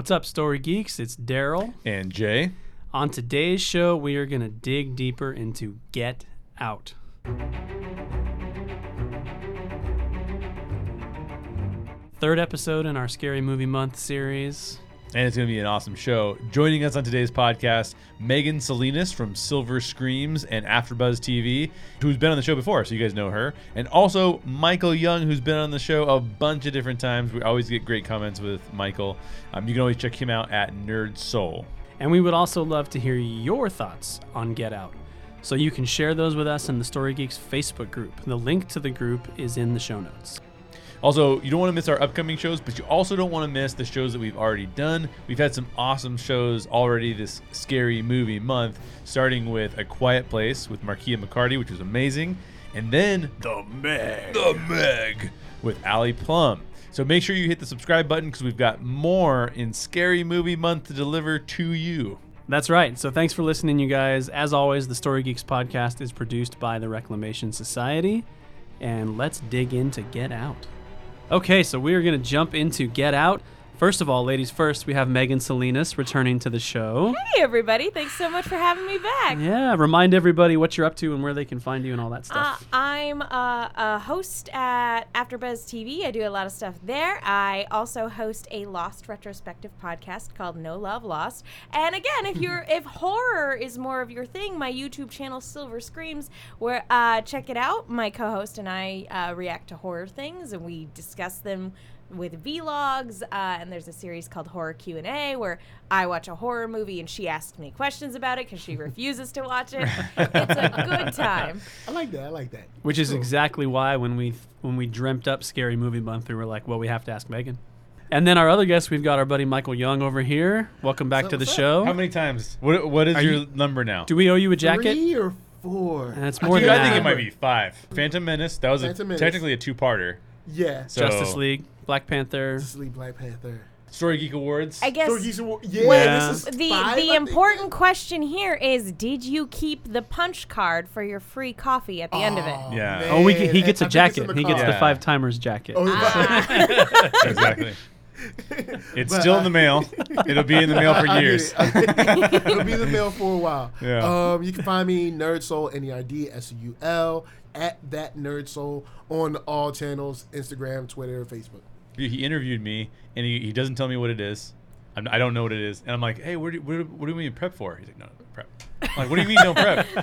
What's up, Story Geeks? It's Daryl. And Jay. On today's show, we are going to dig deeper into Get Out. Third episode in our Scary Movie Month series. And it's going to be an awesome show. Joining us on today's podcast, Megan Salinas from Silver Screams and AfterBuzz TV, who's been on the show before, so you guys know her. And also Michael Young, who's been on the show a bunch of different times. We always get great comments with Michael. Um, you can always check him out at Nerd Soul. And we would also love to hear your thoughts on Get Out. So you can share those with us in the Story Geeks Facebook group. The link to the group is in the show notes. Also, you don't want to miss our upcoming shows, but you also don't want to miss the shows that we've already done. We've had some awesome shows already this scary movie month, starting with A Quiet Place with Markeia McCarty, which was amazing, and then The Meg, The Meg with Ali Plum. So make sure you hit the subscribe button because we've got more in Scary Movie Month to deliver to you. That's right. So thanks for listening, you guys. As always, the Story Geeks podcast is produced by the Reclamation Society. And let's dig into Get Out. Okay, so we are going to jump into Get Out. First of all, ladies first, we have Megan Salinas returning to the show. Hey, everybody. Thanks so much for having me back. Yeah, remind everybody what you're up to and where they can find you and all that Uh, stuff. I'm uh, a host at AfterBuzz TV. I do a lot of stuff there. I also host a Lost retrospective podcast called No Love Lost. And again, if you're if horror is more of your thing, my YouTube channel Silver Screams, where uh, check it out. My co-host and I uh, react to horror things, and we discuss them with vlogs uh, and there's a series called horror q&a where i watch a horror movie and she asks me questions about it because she refuses to watch it it's a good time I like that. I like that. Which is Cool. exactly why when we when we dreamt up Scary Movie Month, we were like, well, we have to ask Megan. And then our other guest, we've got our buddy Michael Young over here. Welcome back What's to the show. How many times? What, what is Are your you- number now? Do we owe you a jacket? Three or four? That's more Dude, than I think it might be five. Phantom Menace. That was a, Menace. technically a two-parter. Yeah. So- Justice League, Black Panther. Sleep Black Panther. Story Geek Awards. i guess Story Geeks Award- Yeah, Well, this is the five, the think, important now? question here is did you keep the punch card for your free coffee at the end of it Yeah. Oh, we, man. he gets a I think it's in jacket. the He gets car. the Yeah. five timers jacket. Oh, exactly. It's But still in the mail. It'll be in the mail for I- I get years. it. I get it. It'll be in the mail for a while. Yeah. Um, you can find me Nerd Soul N E R D S U L at that Nerd Soul on all channels: Instagram, Twitter, Facebook. He interviewed me, and he, he doesn't tell me what it is. I'm, I don't know what it is, and I'm like, "Hey, what do, you what, do- what do we need prep for?" He's like, "No, no prep." I'm like, "What do you mean no prep?"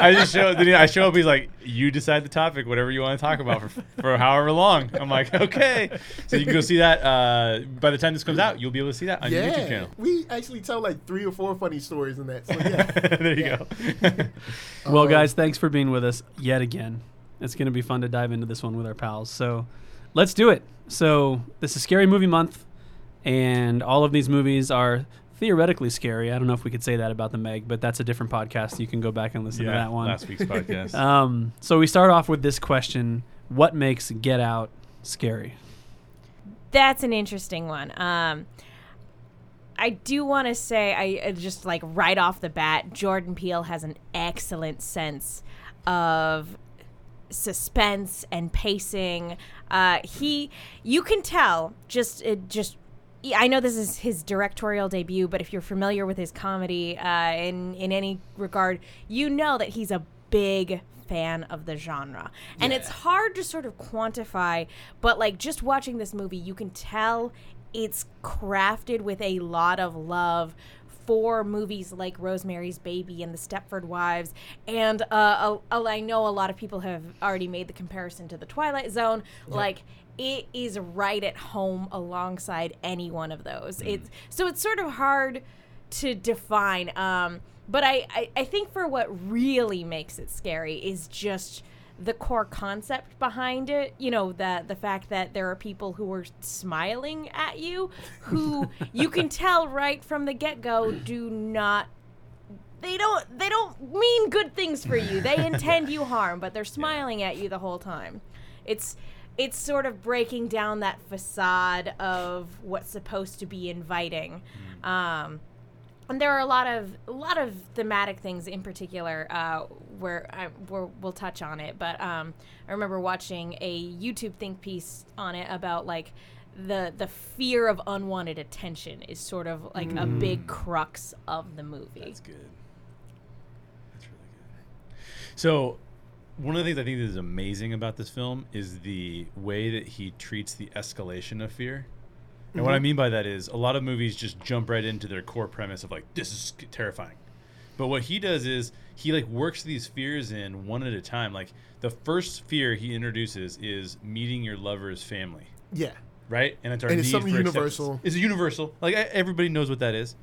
I just show. Then I show up. He's like, "You decide the topic, whatever you want to talk about for, for however long." I'm like, "Okay." So you can go see that. Uh, by the time this comes out, you'll be able to see that on your YouTube channel. we actually tell like three or four funny stories in that. So yeah. there you Yeah. go. Well, Um, guys, thanks for being with us yet again. It's going to be fun to dive into this one with our pals. So let's do it. So this is Scary Movie Month, and all of these movies are theoretically scary. I don't know if we could say that about the Meg, but that's a different podcast. You can go back and listen to that one. last week's podcast. Um, so we start off with this question: What makes Get Out scary? That's an interesting one. Um, I do want to say, I uh, just like right off the bat, Jordan Peele has an excellent sense of suspense and pacing. Uh, he, you can tell just it just. I know this is his directorial debut, but if you're familiar with his comedy uh, in in any regard, you know that he's a big fan of the genre. And it's hard to sort of quantify, but like just watching this movie, you can tell it's crafted with a lot of love for movies like Rosemary's Baby and The Stepford Wives. And uh, a- a- I know a lot of people have already made the comparison to The Twilight Zone. Like, it is right at home alongside any one of those. It's so it's sort of hard to define. Um, but I, I, I think for what really makes it scary is just the core concept behind it. You know, the the fact that there are people who are smiling at you, who you can tell right from the get go do not. They don't. They don't mean good things for you. They intend you harm, but they're smiling at you the whole time. It's it's sort of breaking down that facade of what's supposed to be inviting. Um, and there are a lot of a lot of thematic things in particular uh, where I where we'll touch on it. But um, I remember watching a YouTube think piece on it about like the the fear of unwanted attention is sort of like a big crux of the movie. That's good. That's really good. So, one of the things I think that is amazing about this film is the way that he treats the escalation of fear. And what I mm-hmm. mean by that is a lot of movies just jump right into their core premise of like this is terrifying. But what he does is he like works these fears in one at a time. Like the first fear he introduces is meeting your lover's family Yeah. right? And it's our And it's something universal. It's a universal. Like everybody knows what that is.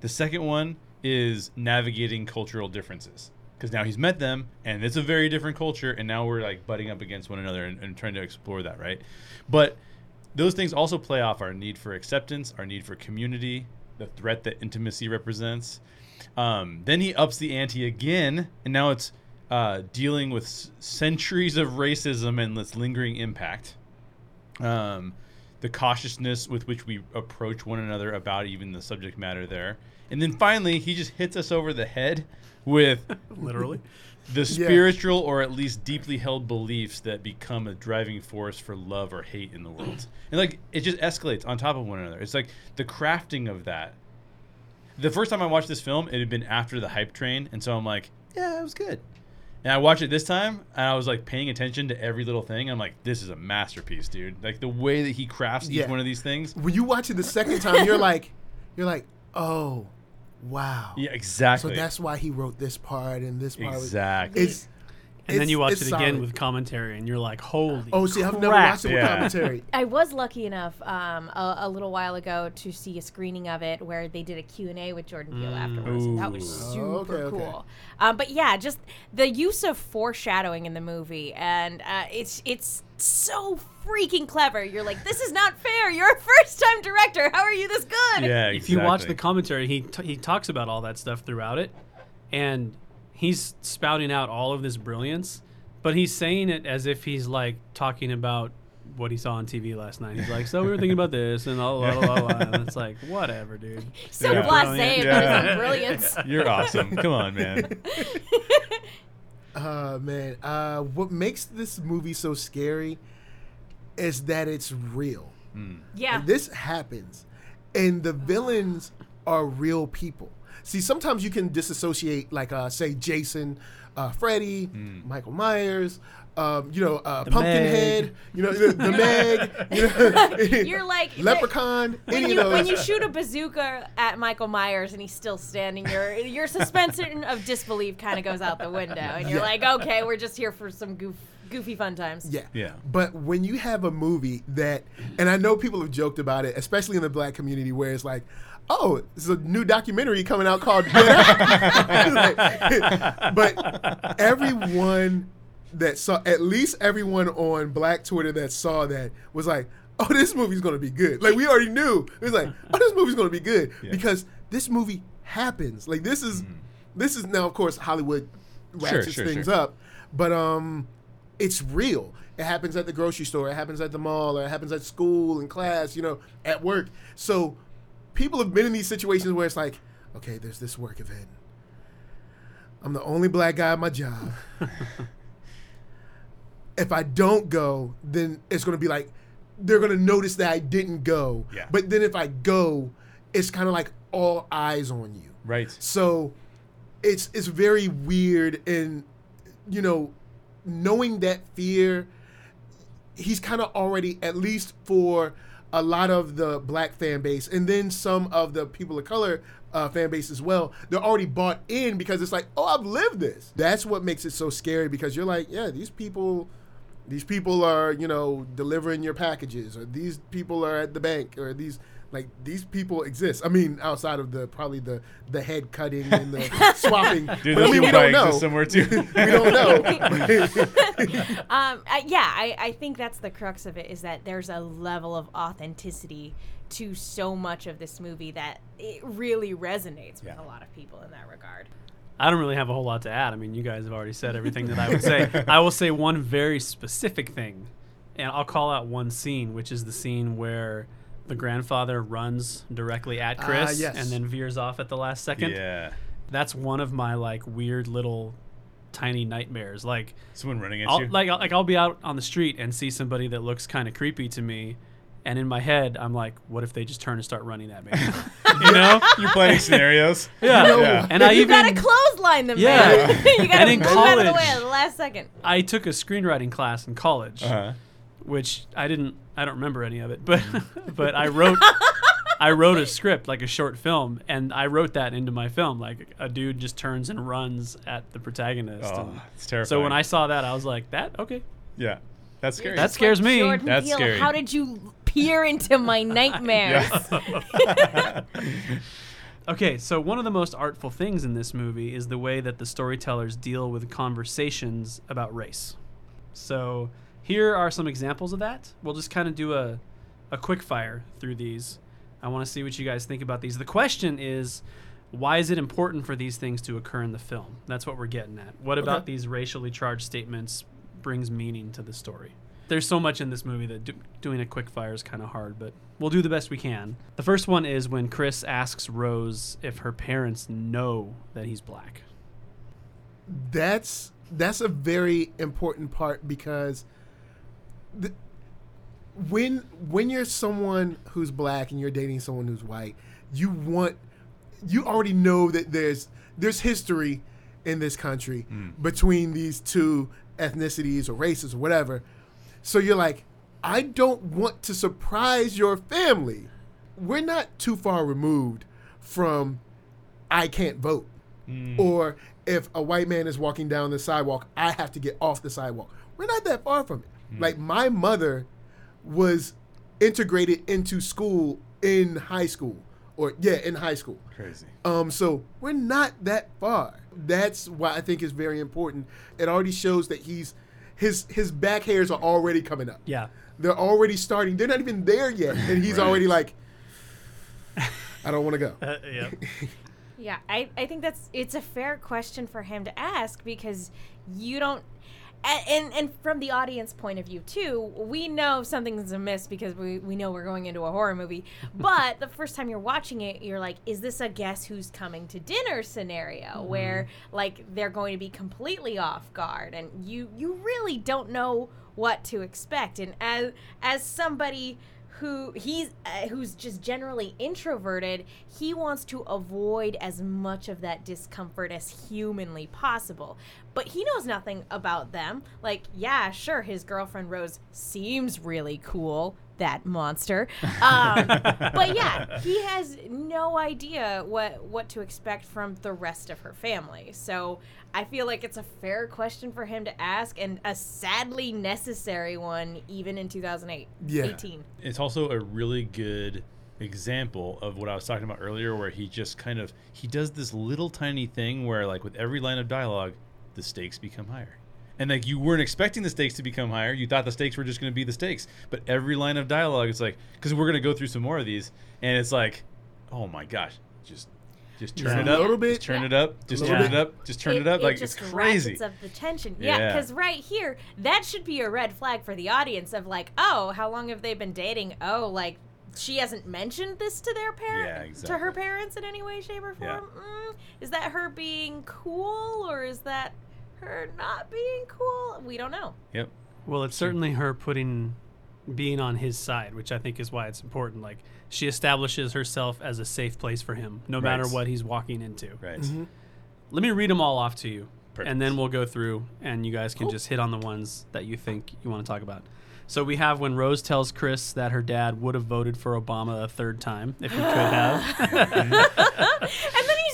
The second one is navigating cultural differences because now he's met them and it's a very different culture, and now we're like butting up against one another and, and trying to explore that, right? But those things also play off our need for acceptance, our need for community, the threat that intimacy represents. Um, then he ups the ante again, and now it's uh, dealing with s- centuries of racism and its lingering impact um, the cautiousness with which we approach one another about even the subject matter there. And then finally, he just hits us over the head with Literally. the spiritual or at least deeply held beliefs that become a driving force for love or hate in the world. And like it just escalates on top of one another. It's like the crafting of that. The first time I watched this film, it had been after the hype train, and so I'm like, yeah, it was good. And I watched it this time, and I was like paying attention to every little thing. I'm like, this is a masterpiece, dude. Like the way that he crafts each one of these things. When you watch it the second time, you're like, you're like, oh, wow. Yeah, exactly. So that's why he wrote this part and this part. exactly. It's And then you watch it again solid. with commentary, and you're like, "Holy!" Oh, see, I've never watched it with Yeah. commentary. I was lucky enough um, a, a little while ago to see a screening of it where they did a Q&A with Jordan Peele afterwards. and that was super Oh, okay, okay. cool. Um, but yeah, just the use of foreshadowing in the movie, and uh, it's it's so freaking clever. You're like, this is not fair. You're a first time director. How are you this good? yeah, If you watch the commentary, he t- he talks about all that stuff throughout it, and he's spouting out all of this brilliance, but he's saying it as if he's like talking about what he saw on TV last night. He's like, "So we were thinking about this," and all, blah, blah, blah, and it's like, whatever, dude. So Yeah. blasé Brilliant. about his own brilliance. You're awesome. Come on, man. Uh, man, uh, what makes this movie so scary is that it's real. Yeah. And this happens, and the villains are real people. See, sometimes you can disassociate, like, uh, say, Jason, uh, Freddy, Michael Myers, um, you know, uh, Pumpkinhead, you know, the, the Meg, you know, You're like Leprechaun, when any you of those. when you shoot a bazooka at Michael Myers and he's still standing, your your suspension of disbelief kind of goes out the window, and you're Yeah. like, okay, we're just here for some goof, goofy fun times. Yeah. Yeah. But when you have a movie that, and I know people have joked about it, especially in the black community, where it's like, oh, it's a new documentary coming out called Get Like, but everyone that saw, at least everyone on black Twitter that saw that was like, oh, this movie's to be good. Like, we already knew. It was like, oh, this movie's to be good Yeah. because this movie happens. Like, this is, this is now, of course, Hollywood ratchets sure, things sure. up, but, um, it's real. It happens at the grocery store. It happens at the mall. Or it happens at school and class. You know, at work. So people have been in these situations where it's like, okay, there's this work event. I'm the only black guy at my job. if I don't go, then it's going to be like they're going to notice that I didn't go. Yeah. But then if I go, it's kind of like all eyes on you. Right. So it's it's very weird and you know knowing that fear he's kind of already at least for a lot of the black fan base and then some of the people of color uh, fan base as well they're already bought in because it's like oh i've lived this that's what makes it so scary because you're like yeah these people these people are you know delivering your packages or these people are at the bank or these like these people exist i mean outside of the probably the the head cutting and the swapping Dude, those i mean we don't know exist somewhere too. we don't know Um, I, yeah, I, I think that's the crux of it is that there's a level of authenticity to so much of this movie that it really resonates with Yeah. a lot of people in that regard. I don't really have a whole lot to add. I mean, you guys have already said everything that I would say. I will say one very specific thing, and I'll call out one scene, which is the scene where the grandfather runs directly at Ah, Chris yes. and then veers off at the last second. yeah. That's one of my like weird little tiny nightmares. Like Someone running at I'll you. like I'll, like I'll be out on the street and see somebody that looks kind of creepy to me, And in my head, I'm like, what if they just turn and start running at me? you know? You're planning scenarios. Yeah. know, Yeah. And I you even gotta clothesline them, Yeah. man. you gotta And in move out of the way college- at the last second. I took a screenwriting class in college, Uh-huh. which I didn't I don't remember any of it, but but I wrote I wrote a script like a short film and I wrote that into my film like a dude just turns and runs at the protagonist. Oh, and it's terrifying. so when I saw that I was like, that okay. yeah, that's scary. That scares me. Jordan That's Peele, scary. How did you peer into my nightmares? Okay, so one of the most artful things in this movie is the way that the storytellers deal with conversations about race. So here are some examples of that. We'll just kind of do a, a quick fire through these. I want to see what you guys think about these. The question is, why is it important for these things to occur in the film? That's what we're getting at. What about Okay. these racially charged statements brings meaning to the story? There's so much in this movie that do, doing a quick fire is kind of hard, but we'll do the best we can. The first one is when Chris asks Rose if her parents know that he's black. that's that's a very important part because the, when when you're someone who's black and you're dating someone who's white, you want you already know that there's there's history in this country mm. between these two ethnicities or races or whatever. So you're like, I don't want to surprise your family. We're not too far removed from I can't vote. Or if a white man is walking down the sidewalk, I have to get off the sidewalk. We're not that far from it. Like my mother was integrated into school in high school. Or yeah, in high school. Crazy. Um, so we're not that far. That's why I think it's very important. It already shows that he's his his back hairs are already coming up. Yeah. They're already starting. They're not even there yet, and he's Right. already like, I don't want to go. Uh, yeah. Yeah, I, I think that's it's a fair question for him to ask because you don't and and from the audience point of view too, we know something's amiss because we, we know we're going into a horror movie. But the first time you're watching it, you're like, is this a guess who's coming to dinner scenario mm-hmm. where like they're going to be completely off guard and you you really don't know what to expect. And as as somebody who he's uh, who's just generally introverted he wants to avoid as much of that discomfort as humanly possible. But he knows nothing about them. Like yeah sure his girlfriend rose seems really cool that monster um, but yeah he has no idea what what to expect from the rest of her family so i feel like it's a fair question for him to ask and a sadly necessary one even in 2008 Yeah. 18 It's also a really good example of what I was talking about earlier, where he just kind of he does this little tiny thing where, like, with every line of dialogue, the stakes become higher. And like you weren't expecting the stakes to become higher, you thought the stakes were just going to be the stakes. But every line of dialogue, it's like because we're going to go through some more of these, and it's like, oh my gosh, just just turn Yeah. it up, A little bit. just turn Yeah. it up, just turn bit. it up, just turn it, up. Like it's crazy. up the tension. Yeah, Yeah. because right here, that should be a red flag for the audience of like, oh, how long have they been dating? Oh, like she hasn't mentioned this to their parent, Yeah, to her parents in any way, shape, or Yeah. form. Mm, is that her being cool or is that her not being cool? We don't know. Yep. Well, it's certainly her putting being on his side, which I think is why it's important. Like she establishes herself as a safe place for him, no matter what he's walking into. Right. Mm-hmm. Let me read them all off to you, Perfect. and then we'll go through, and you guys can Cool. just hit on the ones that you think you want to talk about. So we have when Rose tells Chris that her dad would have voted for Obama a third time if he could have. And then he says it.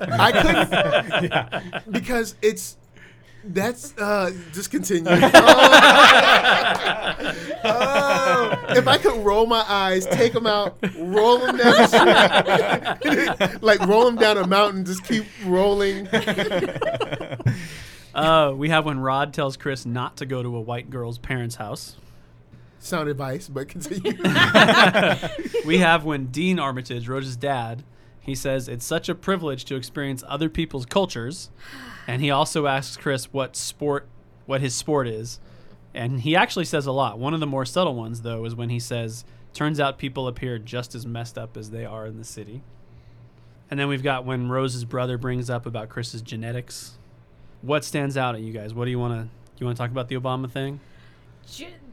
I couldn't because it's that's uh just continue. Oh. Oh. if I could roll my eyes, take them out, roll them down the like roll them down a mountain, just keep rolling. uh, we have when Rod tells Chris not to go to a white girl's parents' house. Sound advice, but continue. we have when Dean Armitage, Rose's dad, he says it's such a privilege to experience other people's cultures, and he also asks Chris what sport, what his sport is, and he actually says a lot. One of the more subtle ones, though, is when he says, "Turns out people appear just as messed up as they are in the city." And then we've got when Rose's brother brings up about Chris's genetics. What stands out at you guys? What do you want to? You want to talk about the Obama thing?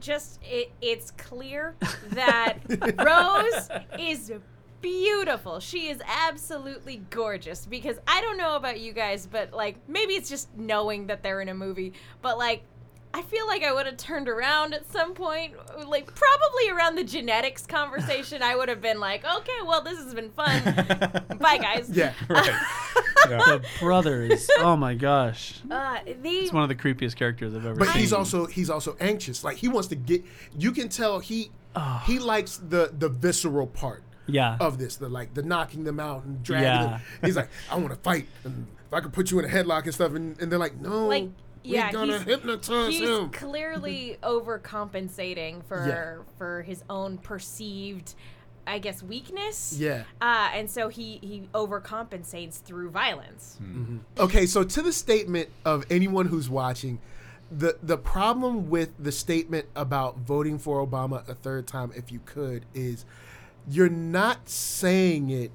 Just it, it's clear that Rose is beautiful. She is absolutely gorgeous because I don't know about you guys, but like maybe it's just knowing that they're in a movie, but like I feel like I would have turned around at some point, like probably around the genetics conversation. I would have been like, "Okay, well, this has been fun. Bye, guys." Yeah. right. Yeah. The brothers. Oh my gosh. Uh, the It's one of the creepiest characters I've ever But seen. he's also he's also anxious. Like he wants to get. You can tell he he likes the the visceral part yeah. of this, the like the knocking them out and dragging Yeah. them. He's like, I want to fight, and if I could put you in a headlock and stuff, and, and they're like, no, like yeah, we're gonna he's, hypnotize he's him. clearly overcompensating for for his own perceived, I guess, weakness. Yeah. Uh, and so he he overcompensates through violence. Okay, so to the statement of anyone who's watching, the the problem with the statement about voting for Obama a third time if you could is you're not saying it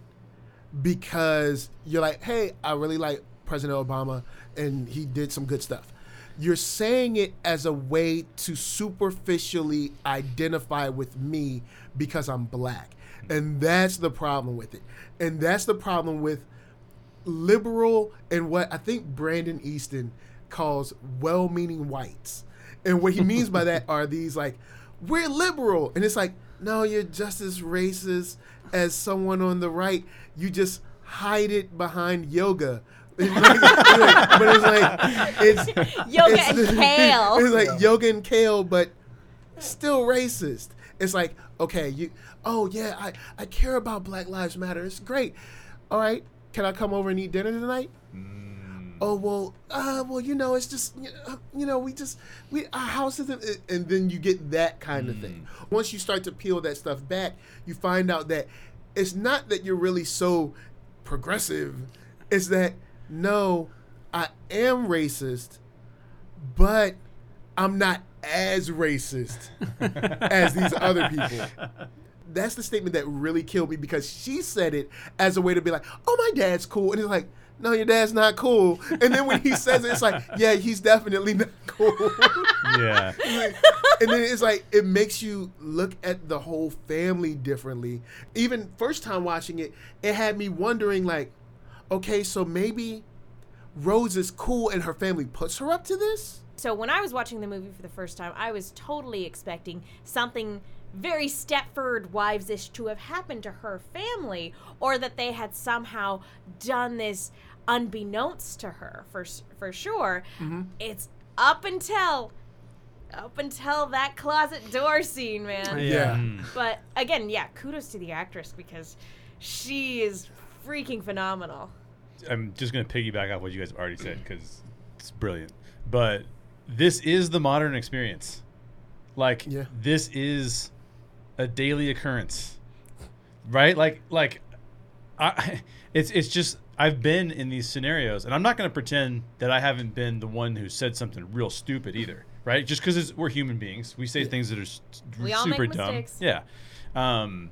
because you're like, hey, I really like President Obama and he did some good stuff. You're saying it as a way to superficially identify with me because I'm black. And that's the problem with it. And that's the problem with liberal and what I think Brandon Easton calls well meaning whites. And what he means by that are these like, we're liberal. And it's like, no, you're just as racist as someone on the right. You just hide it behind yoga. It's like- but it's like, it's, Yoga it's- and kale. It's like yoga and kale, but still racist. It's like, okay, you oh yeah, I, I care about Black Lives Matter. It's great. All right, can I come over and eat dinner tonight? Mm. Oh well, uh, well you know it's just you know, we just we our house isn't and then you get that kind of thing. Once you start to peel that stuff back, you find out that it's not that you're really so progressive. It's that no, I am racist, but I'm not as racist as these other people. That's the statement that really killed me because she said it as a way to be like, "Oh, my dad's cool," and it's like, "No, your dad's not cool." And then when he says it, it's like, "Yeah, he's definitely not cool." yeah. and then it's like it makes you look at the whole family differently. Even first time watching it, it had me wondering like, okay, so maybe Rose is cool and her family puts her up to this? So when I was watching the movie for the first time, I was totally expecting something very Stepford Wives ish to have happened to her family, or that they had somehow done this unbeknownst to her. For for sure, mm-hmm. it's up until up until that closet door scene, man. Yeah. Mm. But again, yeah, kudos to the actress because she is freaking phenomenal. I'm just going to piggyback off what you guys have already said because it's brilliant. But this is the modern experience. Like Yeah. this is a daily occurrence, right? Like like I, it's it's just I've been in these scenarios, and I'm not going to pretend that I haven't been the one who said something real stupid either, right? Just because we're human beings, we say things that are s- We all make super dumb. mistakes. Yeah. Um,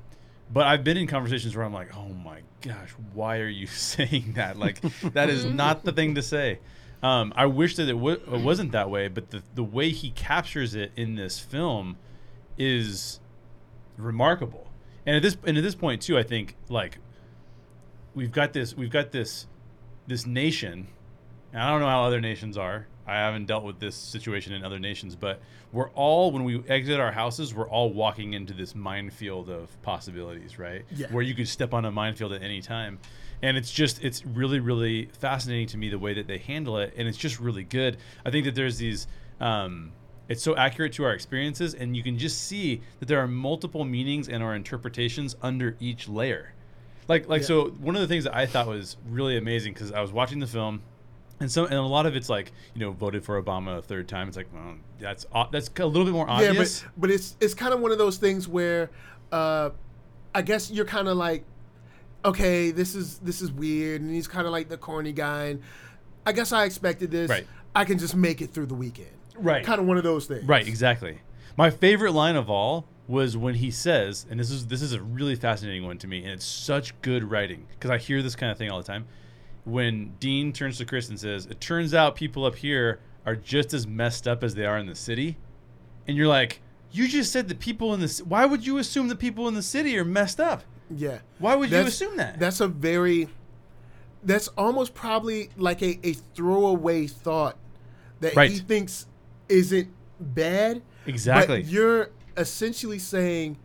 but I've been in conversations where I'm like, oh my gosh, why are you saying that? Like, that is not the thing to say. Um, I wish that it, w- it wasn't that way, but the, the way he captures it in this film is remarkable. And at this and at this point too, I think like we've got this we've got this this nation. And I don't know how other nations are. I haven't dealt with this situation in other nations, but we're all when we exit our houses, we're all walking into this minefield of possibilities, right? Yeah. Where you could step on a minefield at any time. And it's just it's really really fascinating to me the way that they handle it and it's just really good. I think that there's these um it's so accurate to our experiences and you can just see that there are multiple meanings and our interpretations under each layer like like Yeah. so one of the things that i thought was really amazing because i was watching the film and so and a lot of it's like you know voted for obama a third time it's like well that's that's a little bit more obvious Yeah, but but it's it's kind of one of those things where uh, I guess you're kind of like, okay, this is this is weird, and he's kind of like the corny guy, and I guess I expected this. Right. I can just make it through the weekend. Right. Kind of one of those things. Right, exactly. My favorite line of all was when he says, and this is this is a really fascinating one to me, and it's such good writing because I hear this kind of thing all the time. When Dean turns to Chris and says, "It turns out people up here are just as messed up as they are in the city," and you're like, you just said the people in this. Why would you assume the people in the city are messed up? Yeah. Why would you assume that? That's a very. That's almost probably like a, a throwaway thought that Right. he thinks isn't bad. Exactly. You're essentially saying,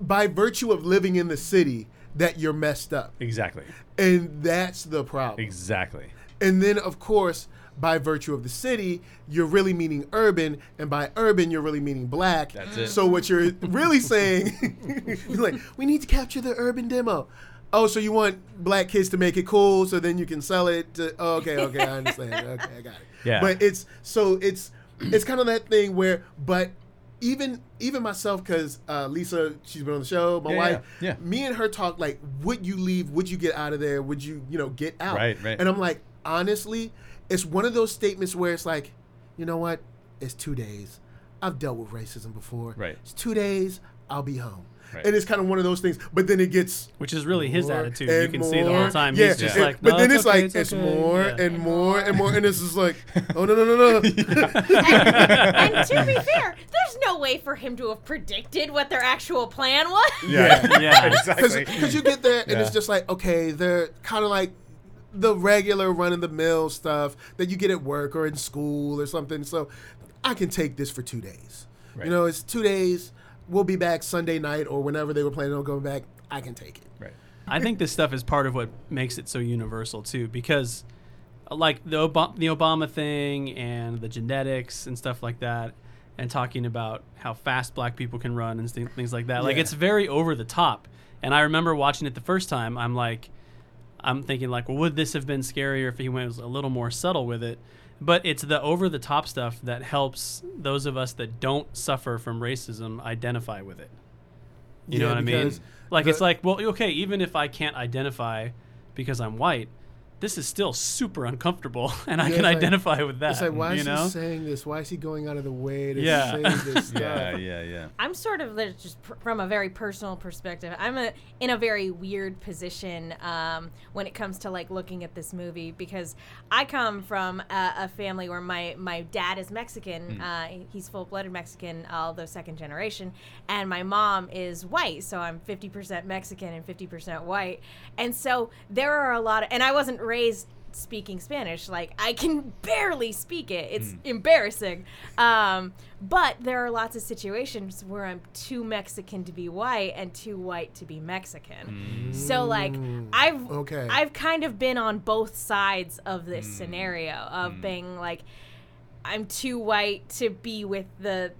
by virtue of living in the city, that you're messed up. exactly. And that's the problem. Exactly. And then, of course, by virtue of the city, you're really meaning urban, and by urban, you're really meaning black. That's it. So what you're really saying, like, we need to capture the urban demo. Oh, so you want black kids to make it cool, so then you can sell it? To, oh, okay, okay, I understand. Okay, I got it. Yeah. But it's so it's it's kind of that thing where, but even even myself, because uh, Lisa, she's been on the show, my Yeah, wife, yeah, yeah. me and her talk like, would you leave? Would you get out of there? Would you, you know, get out? Right, right. And I'm like, honestly, it's one of those statements where it's like, you know what? It's two days. I've dealt with racism before. Right. It's two days. I'll be home. Right. And it's kind of one of those things. But then it gets Which is really his attitude. You and can see the whole time. Yeah, He's just and- like, but then it's, it's, okay, like it's, okay." more Yeah. and more and more, and it's just like, oh no no no no. and to be fair, there's no way for him to have predicted what their actual plan was. Yeah. Yeah. exactly. Because you get there and Yeah. it's just like, okay, they're kind of like the regular run of the mill stuff that you get at work or in school or something. So I can take this for two days. Right. You know, it's two days. We'll be back Sunday night or whenever they were planning on going back. I can take it. Right. I think this stuff is part of what makes it so universal too, because uh, like the Ob- the Obama thing and the genetics and stuff like that, and talking about how fast black people can run and th- things like that. Like Yeah. it's very over the top. And I remember watching it the first time. I'm like, I'm thinking like, well, would this have been scarier if he was a little more subtle with it? But it's the over the top stuff that helps those of us that don't suffer from racism identify with it. You know what I mean? Like the- it's like, well, okay, even if I can't identify because I'm white, this is still super uncomfortable, and I Yeah, can like- identify with that. It's like, why you is know? he saying this? Why is he going out of the way to Yeah. say this stuff? Yeah, yeah, yeah. I'm sort of just pr- from a very personal perspective. I'm a, in a very weird position um, when it comes to like looking at this movie because I come from a, a family where my my dad is Mexican. Uh, he's full blooded Mexican, although second generation, and my mom is white. So I'm 50% Mexican and 50% white. And so there are a lot of, and I wasn't raised speaking Spanish. Like I can barely speak it. It's hmm. embarrassing. Um, but there are lots of situations where I'm too Mexican to be white and too white to be Mexican. So like hmm. I've Okay. I've kind of been on both sides of this hmm. scenario of being like I'm too white to be with the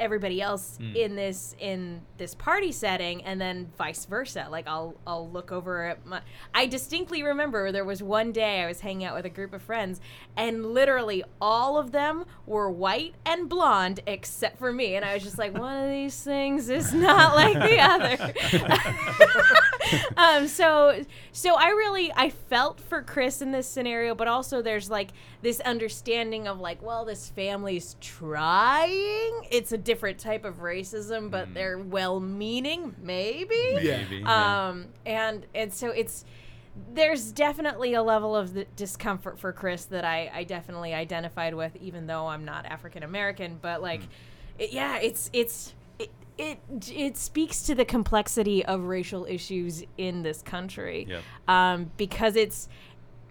everybody else in this in this party setting and then vice versa. Like I'll I'll look over at my I distinctly remember there was one day I was hanging out with a group of friends and literally all of them were white and blonde except for me and I was just like one of these things is not like the other. Um, so so I really I felt for Chris in this scenario, but also there's like this understanding of like, well, this family's trying. It's a different type of racism, but they're well-meaning, maybe. Yeah. Maybe, yeah. Um, and and so it's there's definitely a level of the discomfort for Chris that I, I definitely identified with, even though I'm not African American. But like, it, yeah, it's it's it, it it speaks to the complexity of racial issues in this country, Yep. um, because it's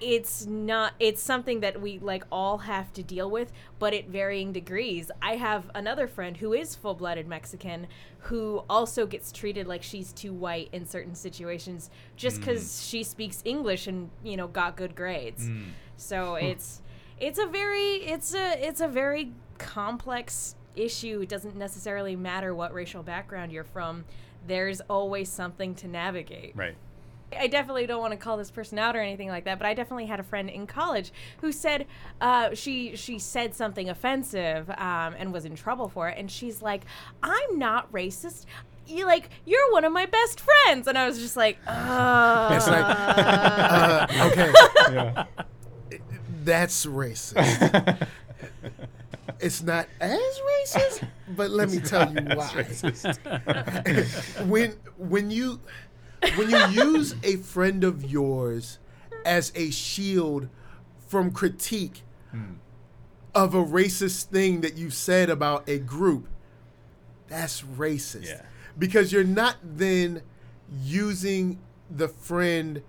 it's not it's something that we like all have to deal with but at varying degrees. I have another friend who is full-blooded mexican who also gets treated like she's too white in certain situations just mm. because she speaks english and you know got good grades. Mm. So it's it's a very it's a it's a very complex issue. It doesn't necessarily matter what racial background you're from. There's always something to navigate. Right. I definitely don't want to call this person out or anything like that, but I definitely had a friend in college who said uh, she she said something offensive um, and was in trouble for it, and she's like, "I'm not racist." You like you're one of my best friends, and I was just like, "Oh, It's like, uh, okay, Yeah. that's racist. it's not as racist, but let me tell you why. when when you when you use a friend of yours as a shield from critique, hmm. of a racist thing that you said about a group, that's racist. Yeah. Because you're not then using the friend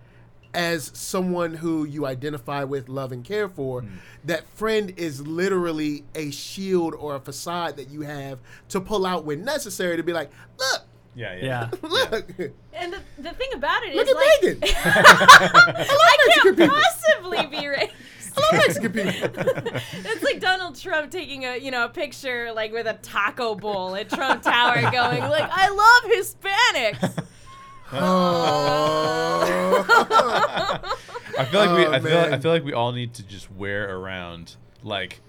as someone who you identify with, love, and care for. Hmm. That friend is literally a shield or a facade that you have to pull out when necessary to be like, look, Yeah, yeah. Yeah. look, And the, the thing about it is, look at like, Megan. I Mexican can't people. possibly be racist. I love Mexican people. It's like Donald Trump taking a you know a picture like with a taco bowl at Trump Tower, going like, "I love Hispanics." Oh. I feel like we. Oh, I feel. Like, I feel like we all need to just wear around like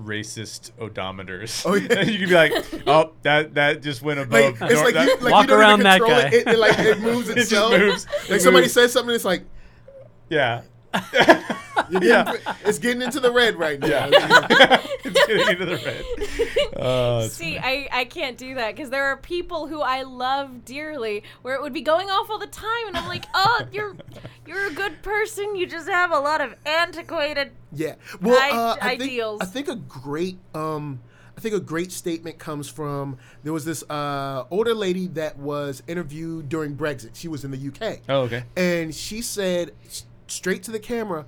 racist odometers. Oh, yeah. you could be like, oh, that that just went above. like it's like that- you like Walk you around that guy. it. It, it like it moves It itself. moves. Like It somebody moves. says something, it's like yeah. you're it's getting into the red right now. Yeah. it's getting into the red. Oh, it's See, I, I can't do that because there are people who I love dearly where it would be going off all the time, and I'm like, oh, you're you're a good person. You just have a lot of antiquated. Yeah. Well, I- uh, I think ideals. I think a great um I think a great statement comes from there was this uh, older lady that was interviewed during Brexit. She was in the UK. Oh, okay. And she said s- straight to the camera,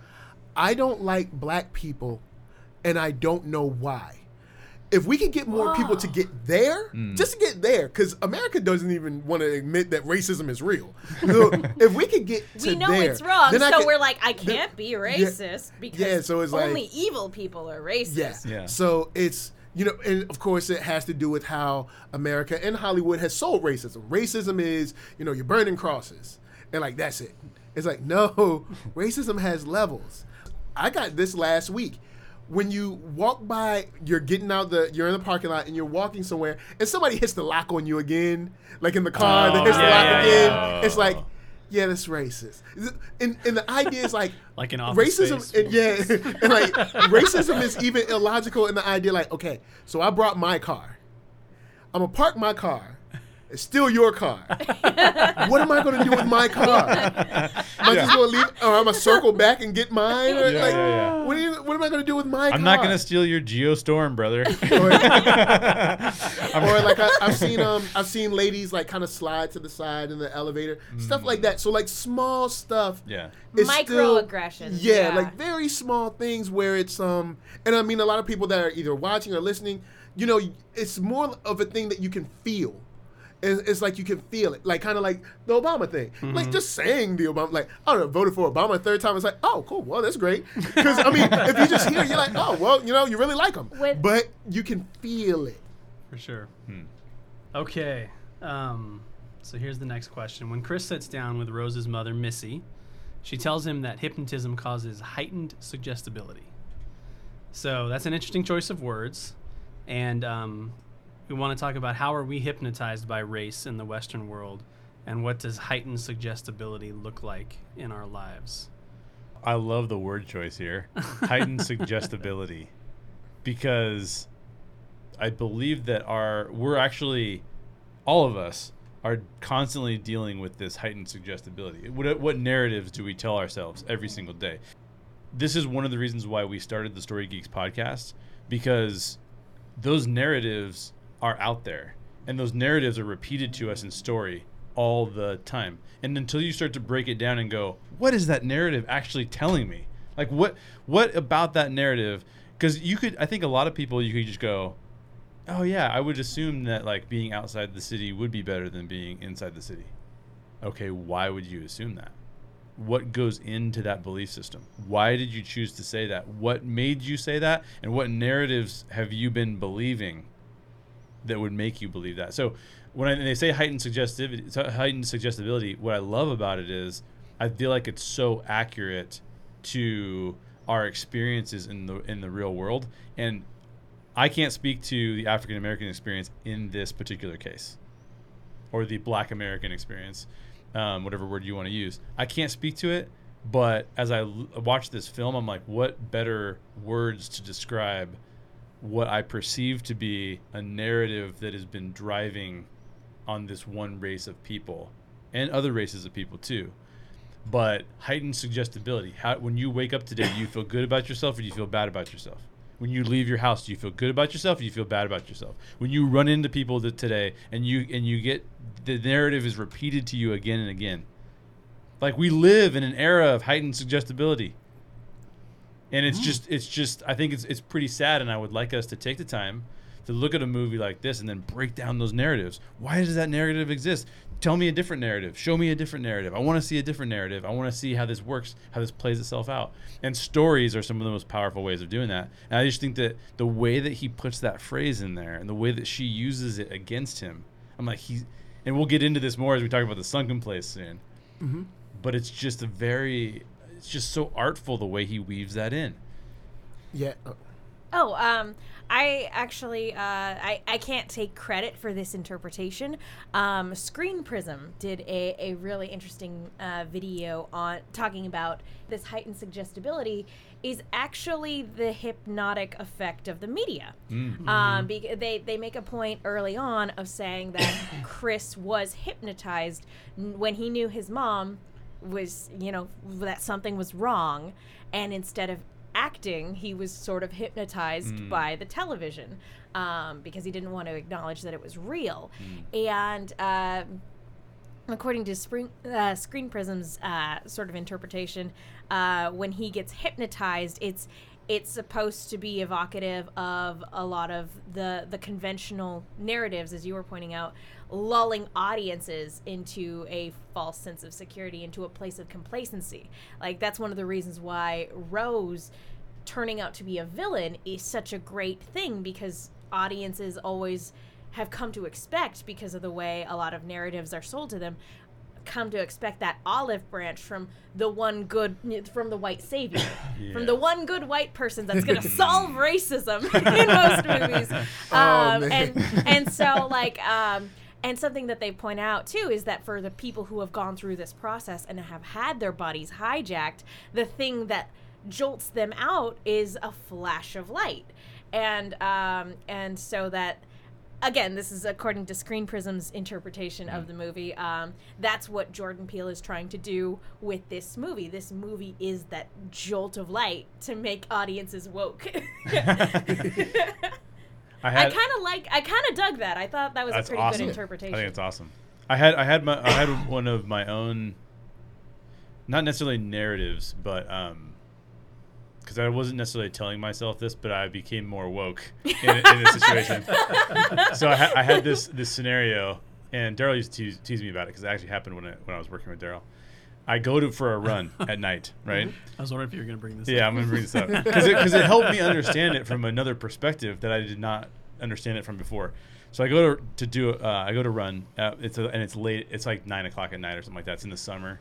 "I don't like black people and I don't know why." If we could get more people to get there, mm. just to get there, because America doesn't even want to admit that racism is real. So if we could get to We know there, it's wrong, then so could- we're like, I can't be racist because yeah, so it's like- only evil people are racist. Yeah. Yeah. So it's you know, and of course it has to do with how America and Hollywood has sold racism. Racism is you know you're burning crosses and like that's it. It's like no, racism has levels. I got this last week. When you walk by, you're getting out the, you're in the parking lot and you're walking somewhere, and somebody hits the lock on you again, like in the car, they oh, hits the lock yeah, again. yeah. It's like, yeah, that's racist. And, and the idea is like, Like Office racism, and yeah, and like racism is even illogical in the idea. Like, okay, so I brought my car. I'm gonna park my car. It's still your car. what am I gonna do with my car? Am I just gonna leave, or I'm gonna circle back and get mine? Or, Yeah, like, yeah, yeah. What, are you, what am I gonna do with my car? I'm not gonna steal your Geostorm, brother. Or, or like I, I've seen um I've seen ladies like kind of slide to the side in the elevator, stuff like that. So like small stuff. yeah. is still- Microaggressions, Yeah, yeah. like very small things where it's um, and I mean a lot of people that are either watching or listening, you know, it's more of a thing that you can feel. It's, it's like you can feel it, like kind of like the Obama thing. Like just saying the Obama, like I don't know, voted for Obama a third time. It's like, oh, cool, well that's great. Because I mean, if you just hear, it, you're like, oh, well, you know, you really like him, With- but you can feel it. For sure. Okay. Um, so here's the next question. When Chris sits down with Rose's mother, Missy, she tells him that hypnotism causes heightened suggestibility. So that's an interesting choice of words. And um, we want to talk about how are we hypnotized by race in the Western world and what does heightened suggestibility look like in our lives? I love the word choice here. Heightened suggestibility. Because I believe that our we're actually all of us are constantly dealing with this heightened suggestibility. What, what narratives do we tell ourselves every single day? This is one of the reasons why we started the Story Geeks podcast because those narratives are out there and those narratives are repeated to us in story all the time. And until you start to break it down and go, what is that narrative actually telling me? Like what what about that narrative? Cuz you could I think a lot of people you could just go, "Oh yeah, I would assume that like being outside the city would be better than being inside the city." Okay, why would you assume that? What goes into that belief system? Why did you choose to say that? What made you say that? And what narratives have you been believing that would make you believe that? So, when I, they say heightened suggestivity, heightened suggestibility, what I love about it is I feel like it's so accurate to our experiences in the in the real world, and I can't speak to the African American experience in this particular case, or the Black American experience, um, whatever word you want to use. I can't speak to it, but as I l- watch this film, I'm like, what better words to describe what I perceive to be a narrative that has been driving on this one race of people and other races of people too. But heightened suggestibility. How when you wake up today, do you feel good about yourself or do you feel bad about yourself? When you leave your house, do you feel good about yourself? Or do you feel bad about yourself? When you run into people that today and you and you get the narrative is repeated to you again and again. Like we live in an era of heightened suggestibility. And it's hmm. just it's just I think it's it's pretty sad and I would like us to take the time to look at a movie like this and then break down those narratives. Why does that narrative exist? Tell me a different narrative. Show me a different narrative. I want to see a different narrative. I want to see how this works, how this plays itself out. And stories are some of the most powerful ways of doing that. And I just think that the way that he puts that phrase in there and the way that she uses it against him, I'm like he and we'll get into this more as we talk about the sunken place soon. Mm-hmm. But it's just a very it's just so artful the way he weaves that in. Yeah. Oh, um, I actually, uh, I, I can't take credit for this interpretation. Um, Screen Prism did a, a really interesting uh, video on talking about this heightened suggestibility is actually the hypnotic effect of the media. Um, be- they, they make a point early on of saying that Chris was hypnotized when he knew his mom was, you know, that something was wrong. And instead of acting, he was sort of hypnotized by the television um, because he didn't want to acknowledge that it was real. And uh, according to Spring, uh, Screen Prism's uh, sort of interpretation, uh, when he gets hypnotized, it's it's supposed to be evocative of a lot of the the conventional narratives, as you were pointing out, lulling audiences into a false sense of security, into a place of complacency. Like that's one of the reasons why Rose turning out to be a villain is such a great thing because audiences always have come to expect because of the way a lot of narratives are sold to them come to expect that olive branch from the one good from the white savior. From the one good white person that's going to solve racism in most movies. Um, man. and and so like um, and something that they point out too is that for the people who have gone through this process and have had their bodies hijacked the thing that jolts them out is a flash of light. And um, and so that again this is according to screen prism's interpretation of the movie. Um, that's what jordan peele is trying to do with this movie. This movie is that jolt of light to make audiences woke. I i kind of like i kind of dug that. I thought that was a pretty awesome. good interpretation. I think it's awesome. I had I had my I had one of my own, not necessarily narratives, but um, because I wasn't necessarily telling myself this, but I became more woke in, in this situation. so I, ha- I had this this scenario, and Daryl used to tease, tease me about it because it actually happened when I, when I was working with Daryl. I go to for a run at night, right? I was wondering if you were going to bring this Yeah, up. I'm gonna bring this up because it, it helped me understand it from another perspective that I did not understand it from before. So I go to to do uh, I go to run. Uh, it's a, and it's late. It's like nine o'clock at night or something like that. It's in the summer,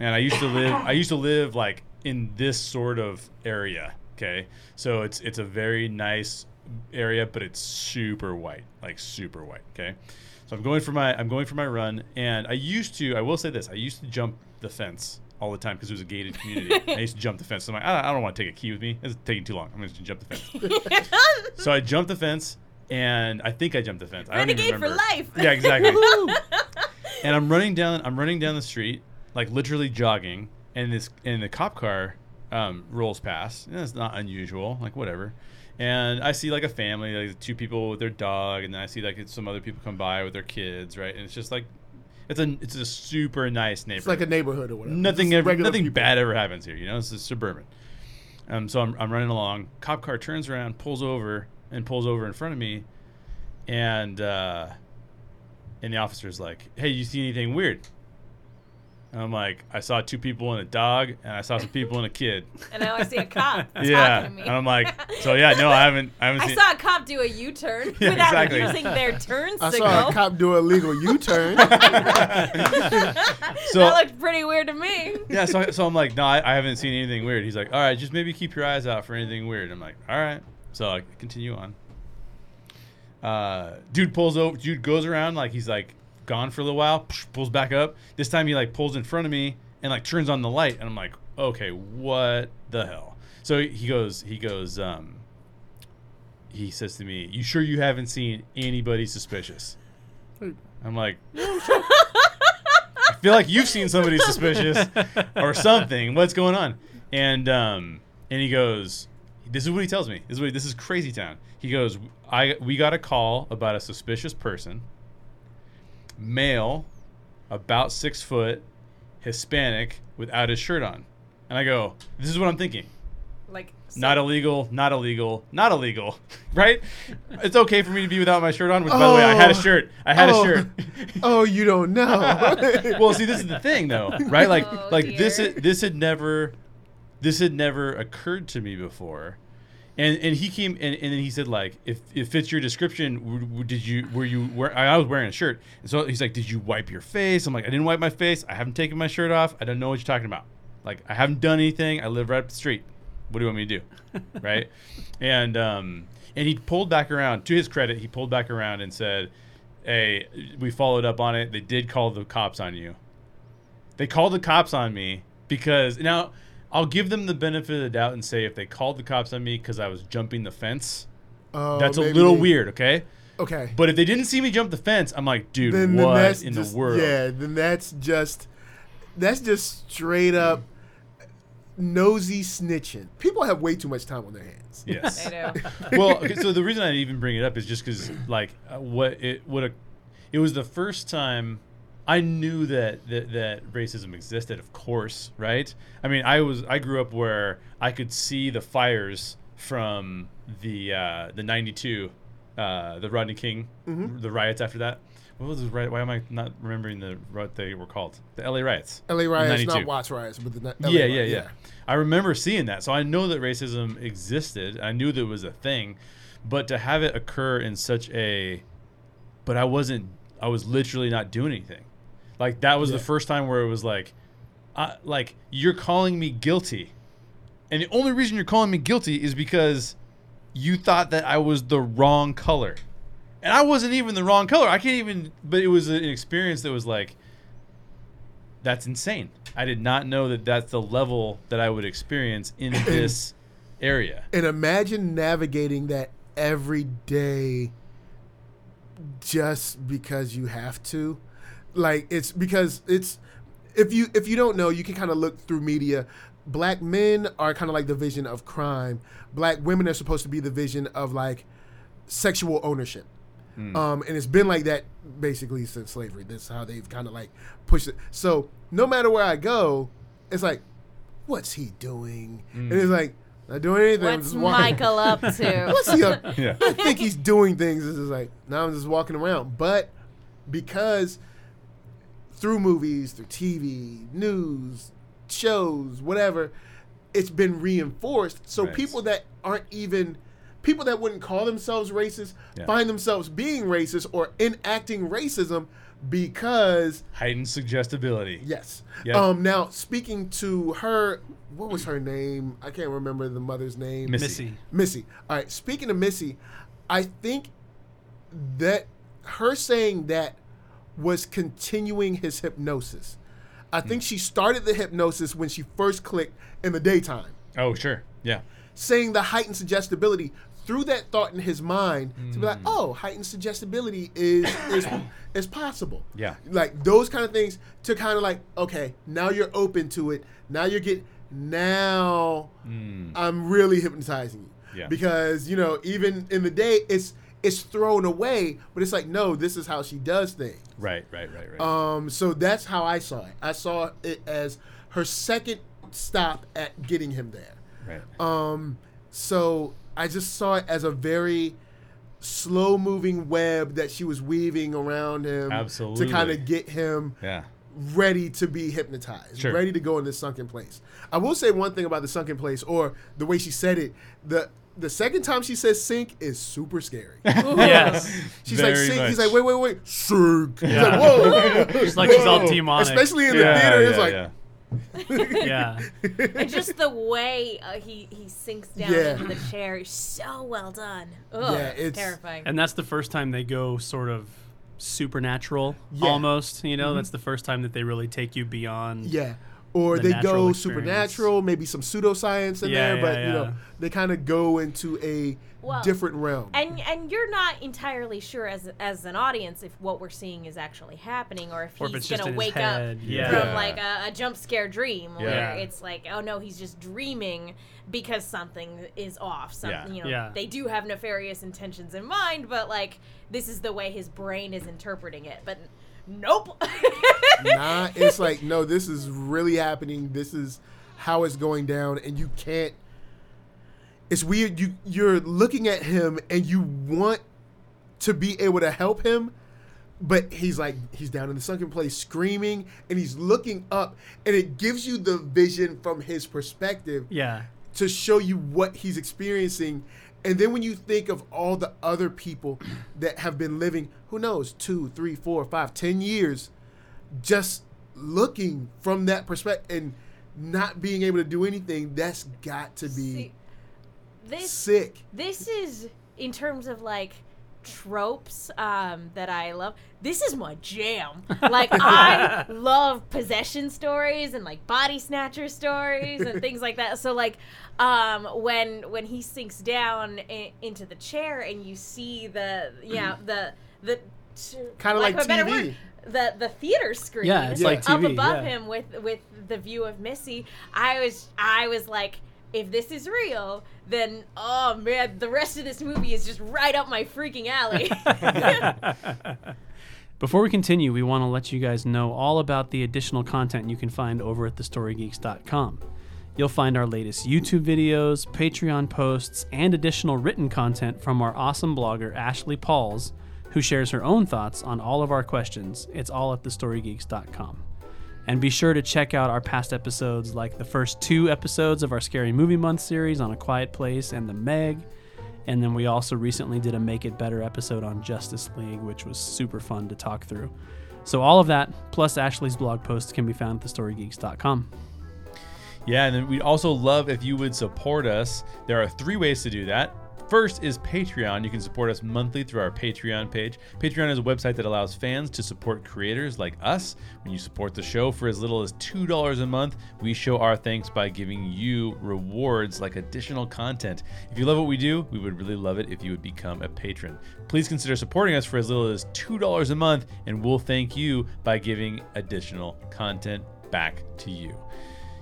and I used to live. I used to live like in this sort of area. Okay, so it's it's a very nice area, but it's super white, like super white. Okay, so I'm going for my I'm going for my run, and I used to. I will say this: I used to jump the fence all the time because it was a gated community. I used to jump the fence. So I'm like, I don't, I don't want to take a key with me. It's taking too long. I'm going to jump the fence. so I jumped the fence, and I think I jumped the fence. I don't even Renegade for remember. life. Yeah, exactly. and I'm running down. I'm running down the street, like literally jogging, and this and the cop car um, rolls past. And it's not unusual, like whatever. And I see like a family, like two people with their dog, and then I see like some other people come by with their kids, right? And it's just like, it's a it's a super nice neighborhood It's like a neighborhood or whatever. nothing ever, nothing people. bad ever happens here. You know, this is suburban. Um, so I'm, I'm running along. Cop car turns around, pulls over, and pulls over in front of me, and uh, and the officer's like, "Hey, you see anything weird?" And I'm like, "I saw two people and a dog, and I saw some people and a kid." and now i see a cop yeah, talking to me and I'm like, "So yeah, no, I haven't, I haven't I seen." saw a cop do a U-turn Yeah, without exactly. using their turn signal. I signal. saw a cop do a legal U-turn. so that looked pretty weird to me. yeah, so, so I'm like, no, I, I haven't seen anything weird. He's like, all right, just maybe keep your eyes out for anything weird. I'm like, all right. So I continue on. Uh, dude pulls over. Dude goes around like he's like gone for a little while. Pulls back up. This time he like pulls in front of me and like turns on the light. And I'm like, okay, what the hell? So he goes. He goes. Um, he says to me, "You sure you haven't seen anybody suspicious?" I'm like, I feel like you've seen somebody suspicious or something. What's going on? And um, and he goes, this is what he tells me. This is what this is crazy town. He goes, I we got a call about a suspicious person, male, about six foot, Hispanic, without his shirt on, and I go, this is what I'm thinking. Like Not illegal, not illegal, not illegal, right? It's okay for me to be without my shirt on. Which, by the way, I had a Oh. shirt. I had Oh. a shirt. oh, you don't know. well, see, this is the thing, though, right? Like, Oh, like this, dear. this had never, this had never occurred to me before, and and he came and, and then he said like, if if fits your description, did you were you wear, I was wearing a shirt, and so he's like, did you wipe your face? I'm like, I didn't wipe my face. I haven't taken my shirt off. I don't know what you're talking about. Like, I haven't done anything. I live right up the street. What do you want me to do, right? And um, and he pulled back around. To his credit, he pulled back around and said, "Hey, we followed up on it. They did call the cops on you. They called the cops on me because now I'll give them the benefit of the doubt and say if they called the cops on me because I was jumping the fence, Oh, that's a little weird, okay? Okay. But if they didn't see me jump the fence, I'm like, dude, then, then what that's in just, the world? Yeah, then that's just that's just straight up nosy snitching. People have way too much time on their hands. Yes. I know. well, okay, so the reason I even bring it up is just because, like, uh, what it what a, it was the first time I knew that, that that racism existed. Of course, right? I mean, I was I grew up where I could see the fires from the uh, the '92, uh, the Rodney King, the riots after that. What was the riot? Why am I not remembering the what they were called? The LA riots. LA riots, not 92. Watts riots, but the LA yeah, yeah, yeah, I remember seeing that, so I know that racism existed. I knew that it was a thing, but to have it occur in such a, but I wasn't. I was literally not doing anything. Like that was Yeah. the first time where it was like, I, like you're calling me guilty, and the only reason you're calling me guilty is because you thought that I was the wrong color, and I wasn't even the wrong color. I can't even. But it was an experience that was like, that's insane. I did not know that that's the level that I would experience in this area. And imagine navigating that every day just because you have to. Like it's because it's if you if you don't know, you can kind of look through media. Black men are kind of like the vision of crime. Black women are supposed to be the vision of like sexual ownership. Um, and it's been like that basically since slavery. That's how they've kind of like pushed it. So no matter where I go, it's like, what's he doing? And it's like, not doing anything. I'm What's just Michael up to? What's he up? Yeah. I think he's doing things. It's just like now I'm just walking around. But because through movies, through TV, news, shows, whatever, it's been reinforced. So Right. people that aren't even people that wouldn't call themselves racist Yeah. find themselves being racist or enacting racism because Heightened suggestibility. yes. Yep. Um now speaking to her what was her name? I can't remember the mother's name. Missy. Missy. Missy. All right. Speaking of Missy, I think that her saying that was continuing his hypnosis. I hmm. think she started the hypnosis when she first clicked in the daytime, Oh, sure. Yeah. saying the heightened suggestibility through that thought in his mind to be like, hmm. oh, heightened suggestibility is is is possible. Yeah. Like those kind of things to kind of like, okay, now you're open to it. Now you're getting now hmm. I'm really hypnotizing you. Yeah. Because, you know, even in the day it's it's thrown away, but it's like, no, this is how she does things. Right, right, right, right. Um, so that's how I saw it. I saw it as her second stop at getting him there. right. Um, so I just saw it as a very slow moving web that she was weaving around him Absolutely. to kind of get him yeah. ready to be hypnotized, Sure. ready to go in this sunken place. I will say one thing about the sunken place, or the way she said it. The the second time she says sink is super scary. Yes. She's like Very sink. He's like wait wait wait sink. He's like whoa. It's like she's all Whoa. demonic. Especially in the yeah, theater, it's yeah, like yeah. yeah. and just the way uh, he he sinks down Yeah. into the chair is so well done. Ugh, Yeah, it's- terrifying. And that's the first time they go sort of supernatural Yeah. almost, you know, that's the first time that they really take you beyond yeah. Or The they go experience. supernatural, maybe some pseudoscience in Yeah, there, yeah, but you know they kind of go into a Well, different realm. and and you're not entirely sure as as an audience if what we're seeing is actually happening or if Or he's it's gonna wake up Yeah. from Yeah. like a, a jump scare dream where it's like oh no he's just dreaming because something is off something Yeah. you know Yeah. they do have nefarious intentions in mind but like this is the way his brain is interpreting it but nope nah, it's like no, this is really happening. This is how it's going down, and you can't. It's weird. You you're looking at him, and you want to be able to help him, but he's like he's down in the sunken place screaming, and he's looking up, and it gives you the vision from his perspective Yeah. to show you what he's experiencing. And then when you think of all the other people that have been living, who knows, two, three, four, five, ten years, just looking from that perspective and not being able to do anything, that's got to be See, this sick. this is in terms of like tropes um, that I love. This is my jam. Like I love possession stories and like body snatcher stories and things like that. So like um, when when he sinks down i- into the chair and you see the yeah the the Kinda like a better TV. word, the the theater screen Yeah, it's Yeah. like up above yeah. him with with the view of Missy, I was I was like, if this is real, then oh man, the rest of this movie is just right up my freaking alley. Before we continue, we want to let you guys know all about the additional content you can find over at thestorygeeks.com. You'll find our latest YouTube videos, Patreon posts, and additional written content from our awesome blogger Ashley Pauls, who shares her own thoughts on all of our questions. It's all at thestorygeeks.com. And be sure to check out our past episodes, like the first two episodes of our Scary Movie Month series on A Quiet Place and The Meg. And then we also recently did a Make It Better episode on Justice League, which was super fun to talk through. So all of that, plus Ashley's blog posts, can be found at thestorygeeks.com. Yeah, and then we'd also love if you would support us. There are three ways to do that. First is Patreon. You can support us monthly through our Patreon page. Patreon is a website that allows fans to support creators like us. When you support the show for as little as $2 a month, we show our thanks by giving you rewards like additional content. If you love what we do, we would really love it if you would become a patron. Please consider supporting us for as little as $2 a month, and we'll thank you by giving additional content back to you.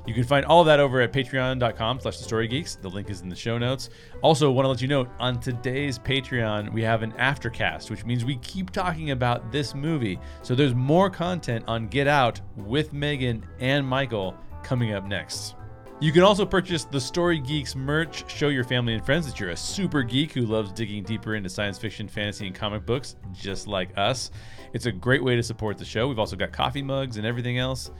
You can find all of that over at patreon.com slash the story geeks. The link is in the show notes. Also, want to let you know on today's Patreon, we have an aftercast, which means we keep talking about this movie. So there's more content on Get Out with Megan and Michael coming up next. You can also purchase the Story Geeks merch. Show your family and friends that you're a super geek who loves digging deeper into science fiction, fantasy, and comic books, just like us. It's a great way to support the show. We've also got coffee mugs and everything else.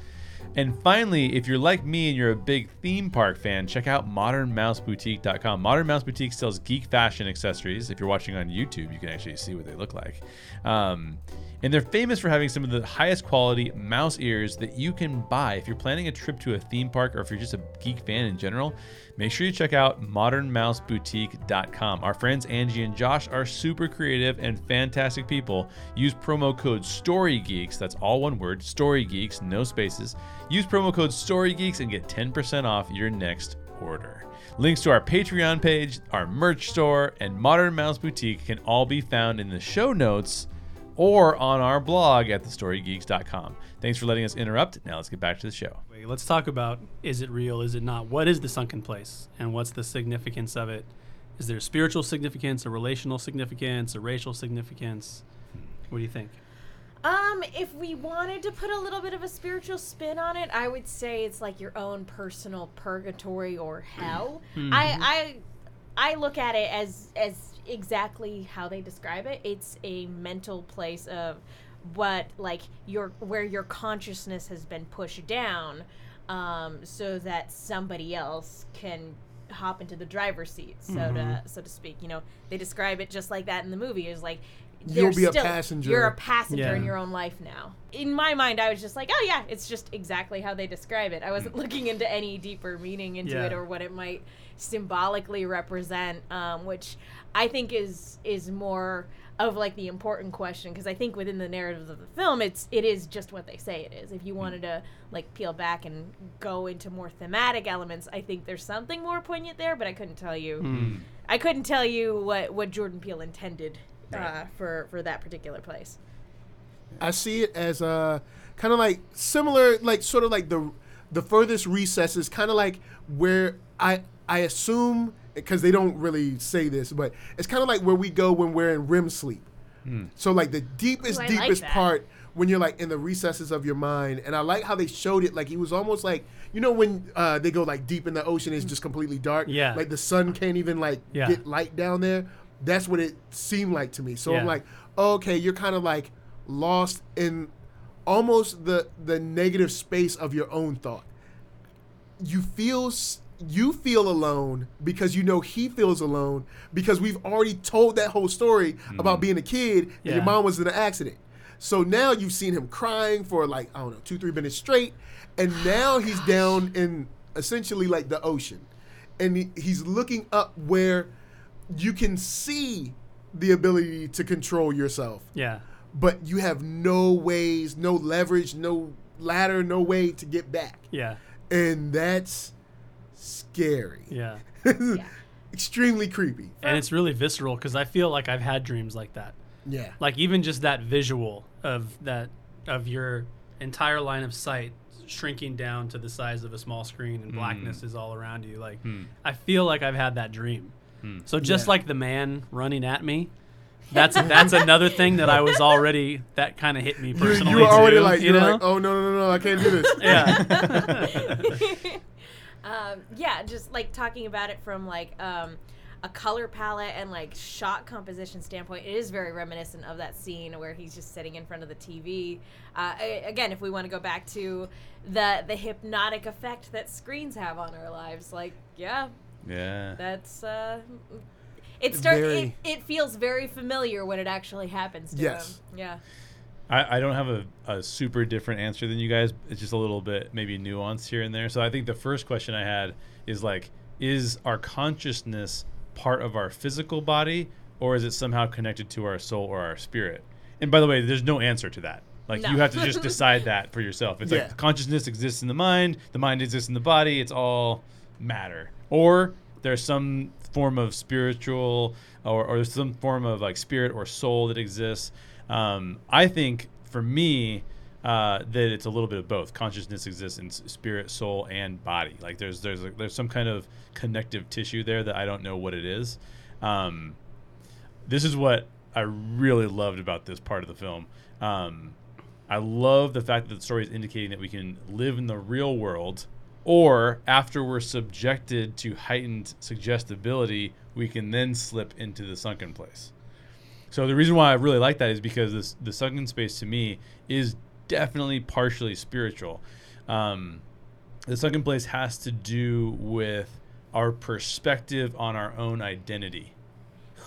And finally, if you're like me and you're a big theme park fan, check out modernmouseboutique.com. Modern Mouse Boutique sells geek fashion accessories. If you're watching on YouTube, you can actually see what they look like. Um, and they're famous for having some of the highest quality mouse ears that you can buy. If you're planning a trip to a theme park or if you're just a geek fan in general, make sure you check out modernmouseboutique.com. Our friends Angie and Josh are super creative and fantastic people. Use promo code StoryGeeks, that's all one word, StoryGeeks, no spaces. Use promo code StoryGeeks and get 10% off your next order. Links to our Patreon page, our merch store, and Modern Mouse Boutique can all be found in the show notes or on our blog at thestorygeeks.com. Thanks for letting us interrupt. Now let's get back to the show. Wait, let's talk about is it real, is it not? What is the sunken place, and what's the significance of it? Is there a spiritual significance, a relational significance, a racial significance? What do you think? Um, if we wanted to put a little bit of a spiritual spin on it, I would say it's like your own personal purgatory or hell. I I I look at it as as exactly how they describe it. It's a mental place of what like your where your consciousness has been pushed down um, so that somebody else can hop into the driver's seat so to so to speak. You know they describe it just like that in the movie. Is like You'll they're be a passenger. you're a passenger Yeah. in your own life now. In my mind, I was just like, oh yeah, it's just exactly how they describe it. I wasn't looking into any deeper meaning into Yeah. it or what it might symbolically represent, um, which I think is is more of like the important question because I think within the narrative of the film, it's it is just what they say it is. If you wanted to like peel back and go into more thematic elements, I think there's something more poignant there, but I couldn't tell you. Hmm. I couldn't tell you what what Jordan Peele intended uh, for for that particular place. I see it as uh, kind of like similar, like sort of like the the furthest recesses, kind of like where I I assume because they don't really say this, but it's kind of like where we go when we're in REM sleep. So like the deepest, Ooh, I like deepest part when you're like in the recesses of your mind, and I like how they showed it. Like he was almost like you know when uh, they go like deep in the ocean, it's just completely dark. Yeah. like the sun can't even like Yeah. get light down there. That's what it seemed like to me. So Yeah. I'm like, okay, you're kind of like lost in almost the the negative space of your own thought. You feel you feel alone because you know he feels alone because we've already told that whole story mm-hmm. about being a kid and Yeah. your mom was in an accident. So now you've seen him crying for like I don't know two three minutes straight, and now he's down in essentially like the ocean, and he, he's looking up where you can see the ability to control yourself Yeah. but you have no ways, no leverage, no ladder, no way to get back. Yeah. And that's scary. Yeah. Extremely creepy. And it's really visceral because I feel like I've had dreams like that. Yeah. Like even just that visual of that of your entire line of sight shrinking down to the size of a small screen and hmm. blackness is all around you. Like hmm. I feel like I've had that dream. So just Yeah. like the man running at me, that's that's another thing that I was already that kind of hit me personally. you were already too, like, you you're know? like, oh no, no, no, no, I can't do this. yeah, Um, yeah, just like talking about it from like um, a color palette and like shot composition standpoint, it is very reminiscent of that scene where he's just sitting in front of the TV. Uh, again, if we want to go back to the the hypnotic effect that screens have on our lives, like yeah, Yeah. that's uh, it starts. It, it feels very familiar when it actually happens to Yes. him. Yeah. I, I don't have a, a super different answer than you guys. It's just a little bit maybe nuanced here and there. So I think the first question I had is like, is our consciousness part of our physical body or is it somehow connected to our soul or our spirit? And by the way, there's no answer to that. Like No. you have to just decide that for yourself. It's Yeah. like consciousness exists in the mind, the mind exists in the body. It's all matter. Or there's some form of spiritual or, or there's some form of like spirit or soul that exists. Um, I think for me uh, that it's a little bit of both. Consciousness exists in spirit, soul, and body. Like there's there's a, there's some kind of connective tissue there that I don't know what it is. Um, this is what I really loved about this part of the film. Um, I love the fact that the story is indicating that we can live in the real world, or after we're subjected to heightened suggestibility, we can then slip into the sunken place. So the reason why I really like that is because this the sunken space to me is definitely partially spiritual. Um, the sunken place has to do with our perspective on our own identity.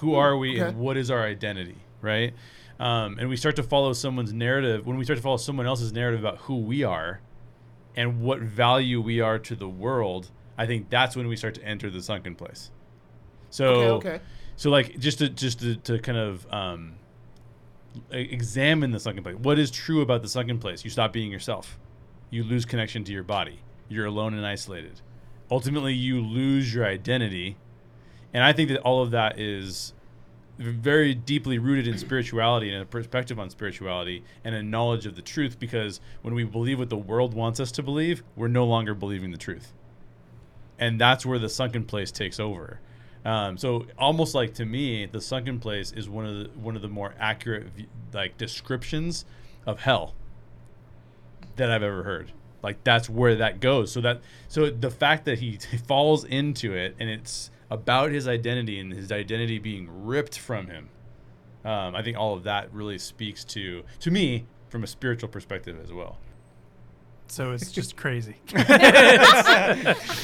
Who are we okay. and what is our identity, right? Um, and we start to follow someone's narrative when we start to follow someone else's narrative about who we are and what value we are to the world. I think that's when we start to enter the sunken place. So Okay, okay. so like just to just to, to kind of um, examine the sunken place. What is true about the sunken place? You stop being yourself. You lose connection to your body. You're alone and isolated. Ultimately, you lose your identity, and I think that all of that is very deeply rooted in spirituality and a perspective on spirituality and a knowledge of the truth. Because when we believe what the world wants us to believe, we're no longer believing the truth and that's where the sunken place takes over. Um, so almost like to me, the sunken place is one of the one of the more accurate like descriptions of hell that I've ever heard. Like that's where that goes. So that so the fact that he falls into it and it's about his identity and his identity being ripped from him. Um, I think all of that really speaks to to me from a spiritual perspective as well. so it's just crazy.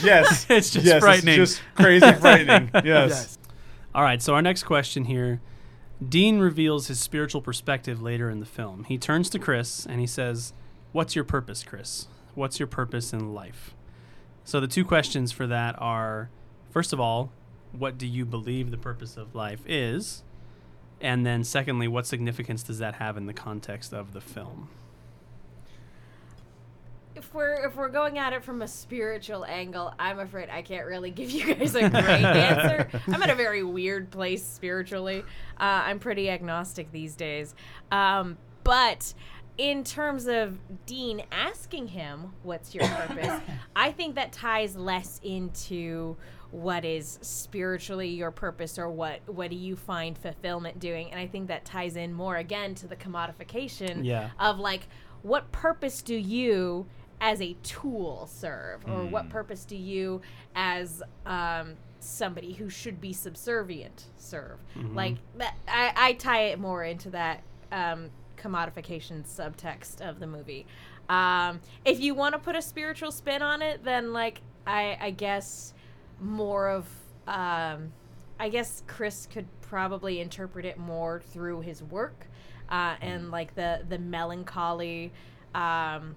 Yes, It's just yes, frightening. It's just crazy frightening. Yes. Yes. All right, so our next question here. Dean reveals his spiritual perspective later in the film. He turns to Chris and he says, What's your purpose, Chris? What's your purpose in life? So the two questions for that are first of all, what do you believe the purpose of life is? And then, secondly, what significance does that have in the context of the film? if we're if we're going at it from a spiritual angle, I'm afraid I can't really give you guys a great answer. I'm at a very weird place spiritually. Uh, I'm pretty agnostic these days, um, but in terms of Dean asking him, "What's your purpose?" I think that ties less into what is spiritually your purpose or what what do you find fulfillment doing? And i think that ties in more again to the commodification Yeah. of like what purpose do you as a tool serve? Or what purpose do you as um, somebody who should be subservient serve? Like that I, I tie it more into that um, commodification subtext of the movie. Um, if you want to put a spiritual spin on it then like i, I guess more of um, i guess chris could probably interpret it more through his work uh, and like the the melancholy um,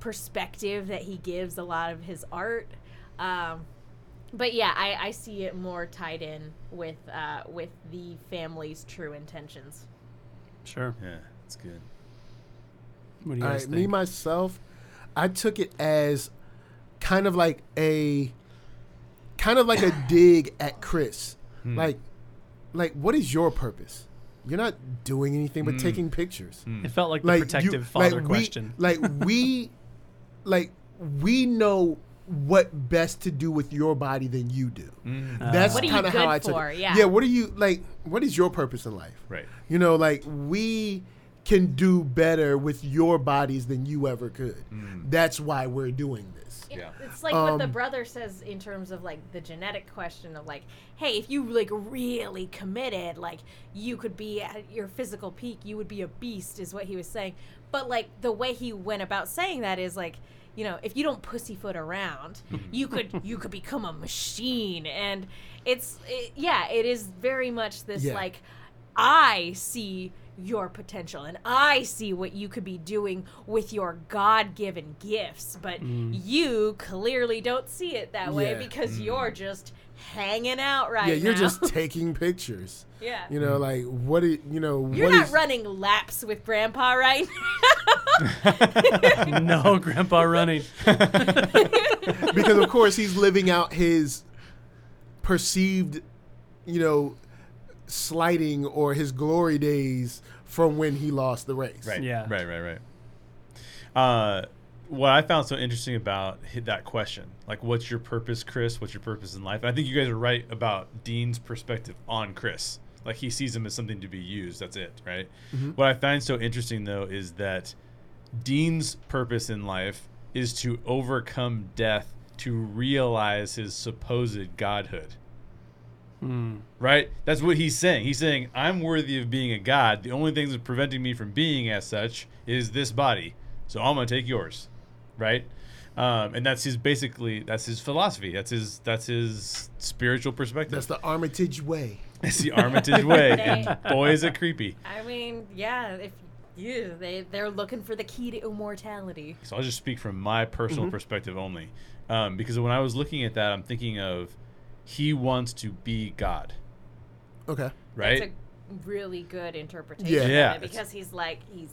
perspective that he gives a lot of his art. Um, but yeah, I, I see it more tied in with uh, with the family's true intentions. Sure. Yeah, it's good. What do you All guys right, think? me myself, I took it as kind of like a kind of like a dig at Chris. Hmm. Like like what is your purpose? You're not doing anything but hmm. taking pictures. Hmm. it felt like the Like protective you, father like we, question. Like we like we know what best to do with your body than you do. Uh, That's What are kind of how I took for? it. Yeah. Yeah, what are you like what is your purpose in life? Right. You know, like we can do better with your bodies than you ever could. That's why we're doing this. Yeah. It's like what the Um, brother says in terms of like the genetic question of like, hey, if you like really committed, like you could be at your physical peak, you would be a beast, is what he was saying. But like the way he went about saying that is like, you know, if you don't pussyfoot around, you could you could become a machine, and it's it, yeah, it is very much this Yeah. like, I see your potential and I see what you could be doing with your God given gifts, but mm. you clearly don't see it that way Yeah. because mm. you're just hanging out right yeah, you're now. just taking pictures. yeah. You know, like what it you know You're what not is- running laps with grandpa right no, Grandpa running. because of course he's living out his perceived, you know, slighting or his glory days from when he lost the race. Right. Yeah. Right. Right. Right. Uh, what I found so interesting about that question, like, what's your purpose, Chris? What's your purpose in life? And I think you guys are right about Dean's perspective on Chris. Like, he sees him as something to be used. That's it, right? What I find so interesting, though, is that Dean's purpose in life is to overcome death to realize his supposed godhood right? That's what he's saying. He's saying, I'm worthy of being a god. The only thing that's preventing me from being as such is this body. So I'm gonna take yours, right? Um, and that's his basically that's his philosophy. That's his that's his spiritual perspective. That's the Armitage way. It's the Armitage way. And boy, is it creepy. I mean, yeah, if you they they're looking for the key to immortality. So I'll just speak from my personal perspective only, um, because when I was looking at that, I'm thinking of he wants to be God, Okay. right? That's a really good interpretation Yeah. of Yeah. it because he's like he's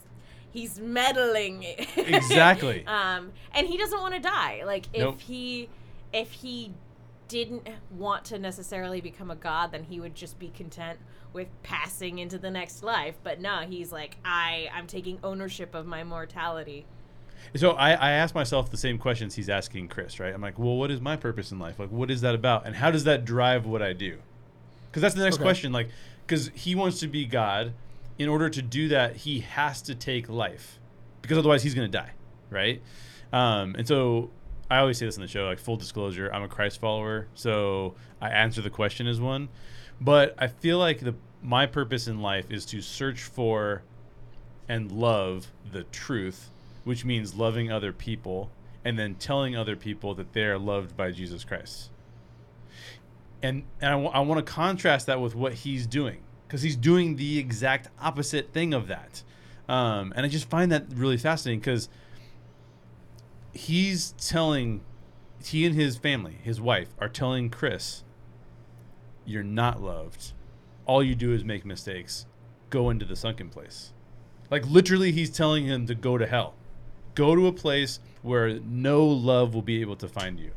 he's meddling Exactly. um and he doesn't want to die like if Nope. he if he didn't want to necessarily become a god then he would just be content with passing into the next life but no he's like i i'm taking ownership of my mortality So I, I asked myself the same questions he's asking Chris, right? I'm like, well, what is my purpose in life? Like, what is that about? And how does that drive what I do? Because that's the next Okay. question. Like, because he wants to be God. In order to do that, he has to take life, because otherwise he's going to die, right? Um, and so I always say this in the show, like full disclosure, I'm a Christ follower, so I answer the question as one. But I feel like the my purpose in life is to search for and love the truth, which means loving other people and then telling other people that they are loved by Jesus Christ. And, and I want to contrast that with what he's doing because he's doing the exact opposite thing of that. Um, and I just find that really fascinating because he's telling, he and his family, his wife, are telling Chris, you're not loved. All you do is make mistakes. go into the sunken place. Like literally, he's telling him to go to hell, go to a place where no love will be able to find you,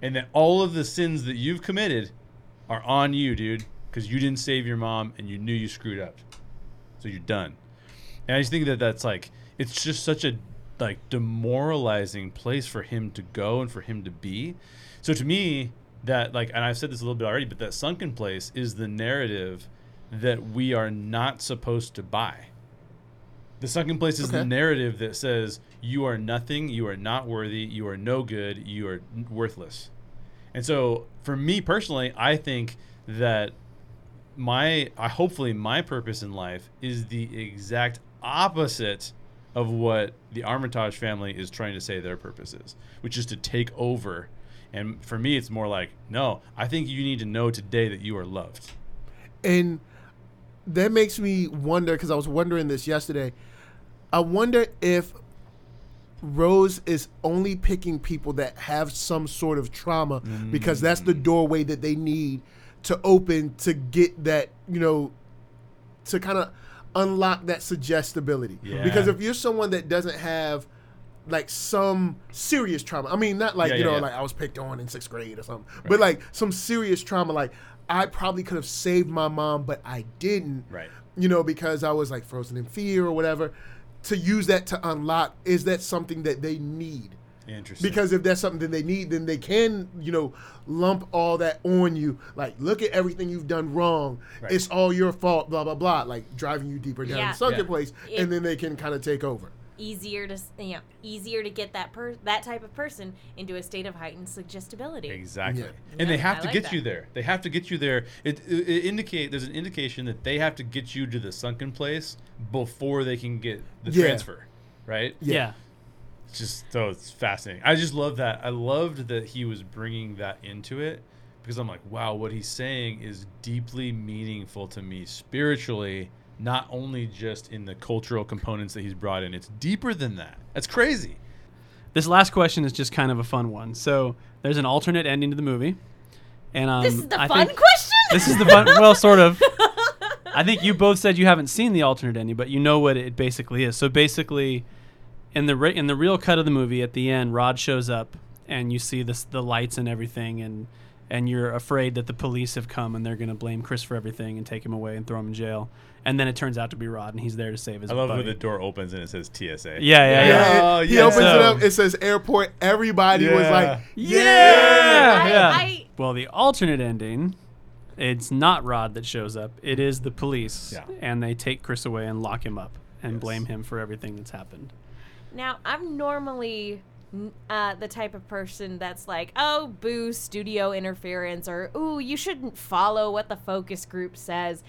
and that all of the sins that you've committed are on you, dude, because you didn't save your mom and you knew you screwed up, so you're done. And I just think that that's like it's just such a like demoralizing place for him to go and for him to be. So to me, that like, and I've said this a little bit already, but that sunken place is the narrative that we are not supposed to buy. The sunken place is the narrative that says you are nothing, you are not worthy, you are no good, you are worthless. And so, for me personally, I think that my, I hopefully my purpose in life is the exact opposite of what the Armitage family is trying to say their purpose is, which is to take over. And for me, it's more like, no, I think you need to know today that you are loved. And that makes me wonder because I was wondering this yesterday. I wonder if Rose is only picking people that have some sort of trauma because that's the mm. doorway that they need to open to get that, you know, to kind of unlock that suggestibility. Yeah. Because if you're someone that doesn't have like some serious trauma, I mean, not like, Yeah, you yeah, know, like I was picked on in sixth grade or something, but like some serious trauma, like I probably could have saved my mom, but I didn't Right. you know, because I was like frozen in fear or whatever, to use that to unlock, is that something that they need? Interesting. Because if that's something that they need, then they can, you know, lump all that on you. Like, look at everything you've done wrong. Right. It's all your fault, blah, blah, blah. Like driving you deeper down Yeah. the sunken Yeah. place. It- and then they can kind of take over. Easier to s- you know, easier to get that per that type of person into a state of heightened suggestibility. Exactly. Yeah. And they have I to like get that. you there. They have to get you there. It, it, it indicate there's an indication that they have to get you to the sunken place before they can get the Yeah. transfer, right? Yeah. It's just so it's fascinating. I just love that. I loved that he was bringing that into it because I'm like, wow, what he's saying is deeply meaningful to me spiritually, not only just in the cultural components that he's brought in. It's deeper than that. That's crazy. This last question is just kind of a fun one. So there's an alternate ending to the movie, and um, This is the I fun think- question. This is the fun. Well, sort of. I think you both said you haven't seen the alternate ending, but you know what it basically is. So basically, in the re- in the real cut of the movie, at the end, Rod shows up, and you see this the lights and everything, and and you're afraid that the police have come and they're going to blame Chris for everything and take him away and throw him in jail. And then it turns out to be Rod, and he's there to save his. I love buddy. when the door opens and it says TSA. Yeah, yeah, yeah. Oh, he yeah. opens it up. It says airport. Everybody was like, Yeah, I- yeah. I- well, the alternate ending, it's not Rod that shows up. It is the police, Yeah. and they take Chris away and lock him up and Yes. blame him for everything that's happened. Now, I'm normally n- uh, the type of person that's like, oh, boo, studio interference, or ooh, you shouldn't follow what the focus group says.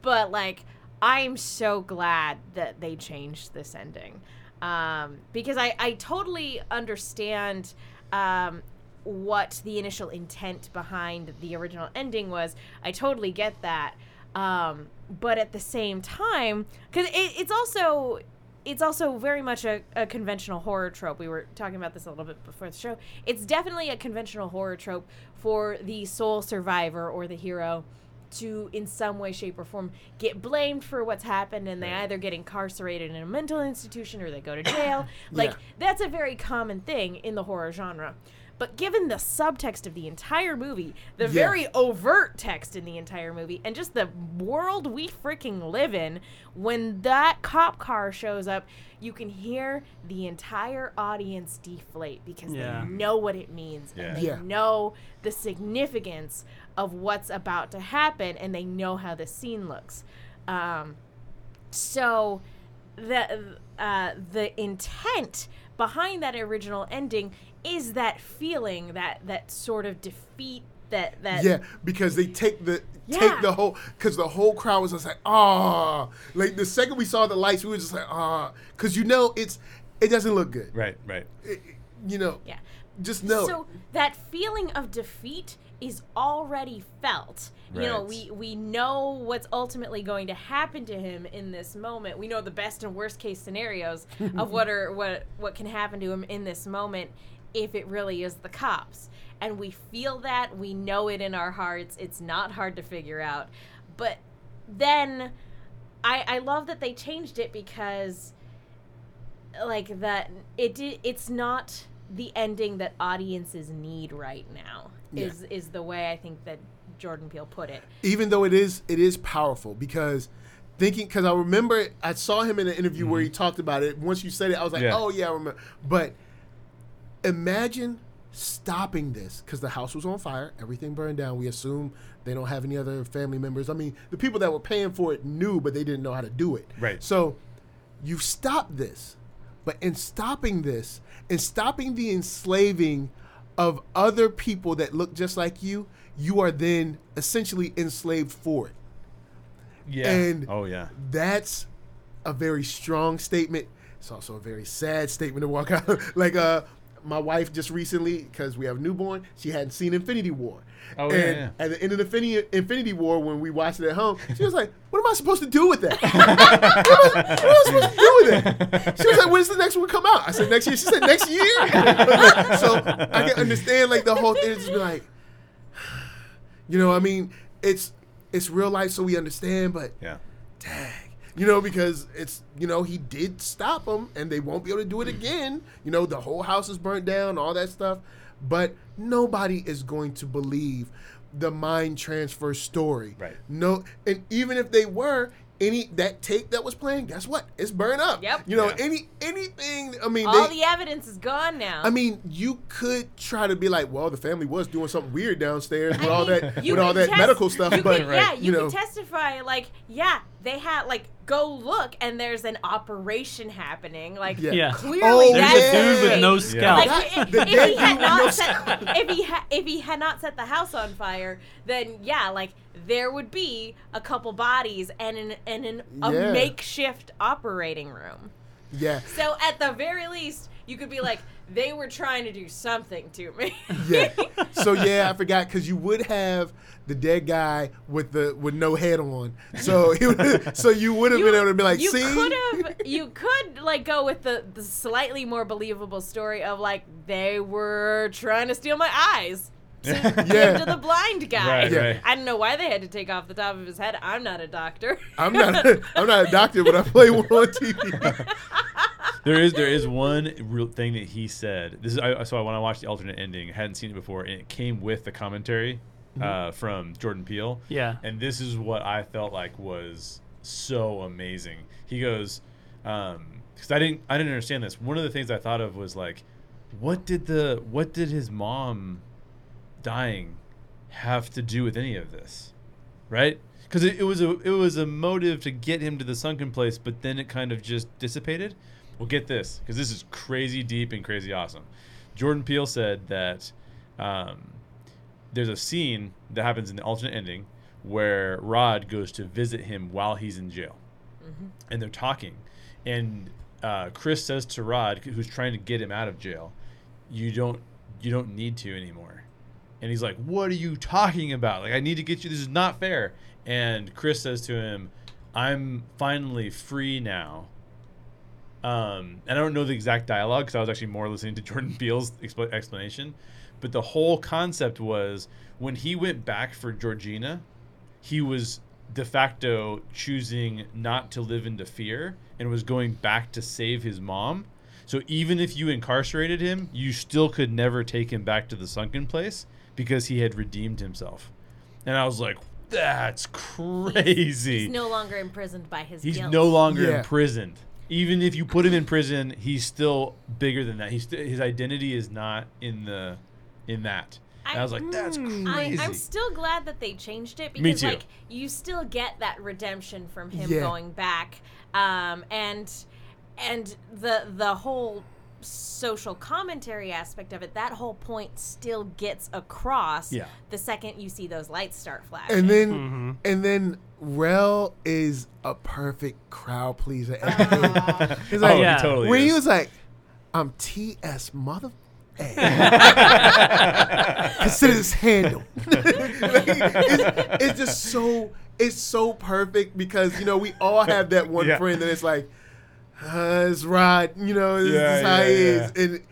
But, like, I'm so glad that they changed this ending. Um, because I, I totally understand um, what the initial intent behind the original ending was. I totally get that. Um, but at the same time, because it, it's also it's also very much a, a conventional horror trope. We were talking about this a little bit before the show. It's definitely a conventional horror trope for the sole survivor or the hero to, in some way, shape, or form, get blamed for what's happened and they Right. either get incarcerated in a mental institution or they go to jail. like, Yeah. that's a very common thing in the horror genre. But given the subtext of the entire movie, the Yeah. very overt text in the entire movie, and just the world we freaking live in, when that cop car shows up, you can hear the entire audience deflate because Yeah. they know what it means Yeah. and they Yeah. know the significance of what's about to happen and they know how the scene looks. Um, so the uh, the intent behind that original ending is that feeling that that sort of defeat that that Yeah, because they take the Yeah. take the whole because the whole crowd was just like ah. Like the second we saw the lights we were just like ah. Because you know it's it doesn't look good. Right, right. It- you know yeah. just know so that feeling of defeat is already felt. You know we we know what's ultimately going to happen to him in this moment. We know the best and worst case scenarios of what are what what can happen to him in this moment if it really is the cops. And we feel that. We know it in our hearts. It's not hard to figure out. But then I I love that they changed it because like that it did it's not the ending that audiences need right now. Yeah. Is is the way I think that Jordan Peele put it. even though it is it is powerful because thinking because I remember I saw him in an interview where he mm-hmm. talked about it. Once you said it, I was like, Yeah. oh yeah, I remember. But imagine stopping this because the house was on fire, everything burned down. We assume they don't have any other family members. I mean, the people that were paying for it knew, but they didn't know how to do it. Right. So you stopped this, but in stopping this, in stopping the enslaving of other people that look just like you, you are then essentially enslaved for it. Yeah. And- oh yeah. That's a very strong statement. It's also a very sad statement to walk out. like uh, my wife just recently, because we have a newborn, she hadn't seen Infinity War. Oh, and yeah. at the end of Infinity, Infinity War, when we watched it at home, she was like, "What am I supposed to do with that? what, am I, what am I supposed to do with that?" She was like, "When's the next one come out?" I said, "Next year." She said, "Next year." so I can understand like the whole thing. It's just be like, you know, I mean, it's it's real life, so we understand, but Yeah. dang. You know, because it's you know he did stop them, and they won't be able to do it Mm. again. You know, the whole house is burnt down, all that stuff. But nobody is going to believe the mind transfer story. Right. No, and even if they were, any that tape that was playing, guess what? It's burned up. Yep. You know, Yeah. any anything. I mean, All they, the evidence is gone now. I mean, you could try to be like, well, the family was doing something weird downstairs with I all mean, that with all that test- medical stuff, you but could- yeah, you, you know, can testify like, yeah, they had like go look and there's an operation happening. Like Yeah. Yeah. clearly Oh, There's that's a dude with fake. no Yeah. scalp. Like if, if he had dude no set, if he ha- if he had not set the house on fire, then yeah, like there would be a couple bodies and an and an, a Yeah. makeshift operating room. yeah. So at the very least, you could be like, they were trying to do something to me. yeah. So yeah, I forgot because you would have the dead guy with the with no head on. So would, so you would have been able to be like, you see, could have you could like go with the, the slightly more believable story of like they were trying to steal my eyes Yeah. give to the blind guy. Right, Yeah. right. I don't know why they had to take off the top of his head. I'm not a doctor. I'm not I'm not a doctor, but I play one on TV. There is there is one real thing that he said. This is I, so when I watched the alternate ending, I hadn't seen it before, and it came with the commentary uh, from Jordan Peele. Yeah. and this is what I felt like was so amazing. He goes, because I didn't I didn't understand this. One of the things I thought of was like, what did the what did his mom dying have to do with any of this, right? Because it, it was a it was a motive to get him to the sunken place, but then it kind of just dissipated. Well, get this, because this is crazy deep and crazy awesome. Jordan Peele said that um, there's a scene that happens in the alternate ending where Rod goes to visit him while he's in jail, and they're talking, and uh, Chris says to Rod, who's trying to get him out of jail, "You don't, you don't need to anymore." And he's like, "What are you talking about? Like, I need to get you. This is not fair." And Chris says to him, "I'm finally free now." Um, and I don't know the exact dialogue because I was actually more listening to Jordan Peele's expl- explanation. But the whole concept was when he went back for Georgina, he was de facto choosing not to live into fear and was going back to save his mom. So even if you incarcerated him, you still could never take him back to the sunken place because he had redeemed himself. And I was like, that's crazy. He's no longer imprisoned by his He's guilt. no longer Yeah. imprisoned. Even if you put him in prison, he's still bigger than that. He's st- his identity is not in the in that. And I, was like, that's Mm. I, crazy. I'm still glad that they changed it because Me too. like you still get that redemption from him Yeah. going back, um, and and the the whole social commentary aspect of it. That whole point still gets across. Yeah. The second you see those lights start flashing. And then Mm-hmm. and then Rel is a perfect crowd pleaser. It's like, oh, yeah. he totally when is. he was like, I'm TS mother. Consider this handle. Like, it's, it's just so it's so perfect because you know we all have that one Yeah. friend that it's like, uh, it's Rod. You know, this Yeah, is how yeah, he yeah. is, and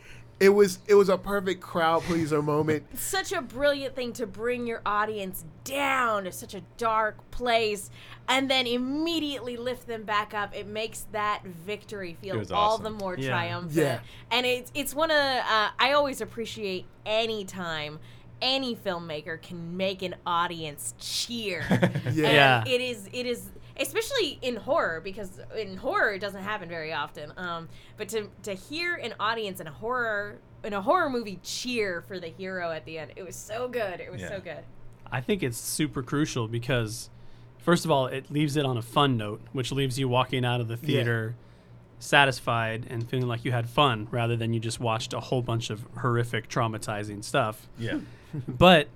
it was it was a perfect crowd pleaser moment. such a brilliant thing to bring your audience down to such a dark place and then immediately lift them back up. It makes that victory feel was all awesome. the more Yeah. triumphant. Yeah. And it's it's one of uh, I always appreciate any time any filmmaker can make an audience cheer. Yeah. And Yeah. it is it is especially in horror because in horror it doesn't happen very often. Um, but to to hear an audience in a horror in a horror movie cheer for the hero at the end, it was so good. It was Yeah. so good. I think it's super crucial because, first of all, it leaves it on a fun note, which leaves you walking out of the theater satisfied and feeling like you had fun rather than you just watched a whole bunch of horrific, traumatizing stuff. Yeah. But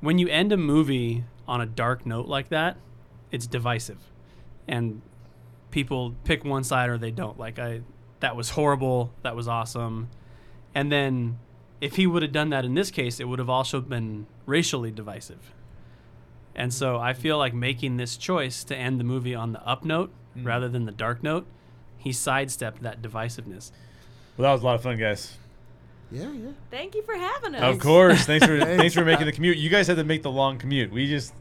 when you end a movie on a dark note like that, it's divisive. And people pick one side or they don't. Like I that was horrible, that was awesome. And then if he would have done that in this case, it would have also been racially divisive. And so I feel like making this choice to end the movie on the up note mm. rather than the dark note, he sidestepped that divisiveness. Well, that was a lot of fun, guys. Yeah, yeah. Thank you for having us. Of course. Thanks for Thanks. thanks for making the commute. You guys had to make the long commute. We just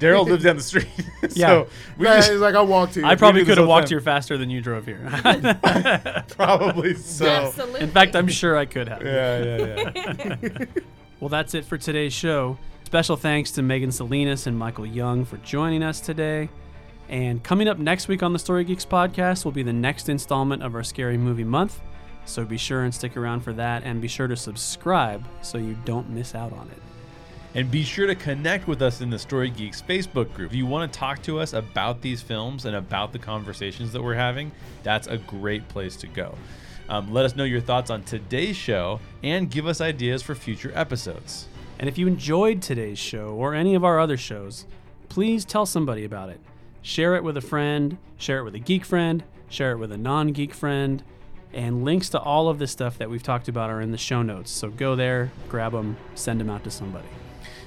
Daryl lives down the street. so Yeah. we Right, just it's like I walked here. I probably could have walked time. here faster than you drove here. probably so. Absolutely. In fact, I'm sure I could have. Yeah, yeah, yeah. Well, that's it for today's show. Special thanks to Megan Salinas and Michael Young for joining us today. And coming up next week on the Story Geeks podcast will be the next installment of our Scary Movie Month. So be sure and stick around for that and be sure to subscribe so you don't miss out on it. And be sure to connect with us in the Story Geeks Facebook group. If you want to talk to us about these films and about the conversations that we're having, that's a great place to go. Um, let us know your thoughts on today's show and give us ideas for future episodes. And if you enjoyed today's show or any of our other shows, please tell somebody about it. Share it with a friend, share it with a geek friend, share it with a non geek friend, and links to all of the stuff that we've talked about are in the show notes. So go there, grab them, send them out to somebody,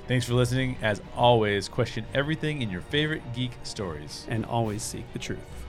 Thanks for listening. As always, question everything in your favorite geek stories. and always seek the truth.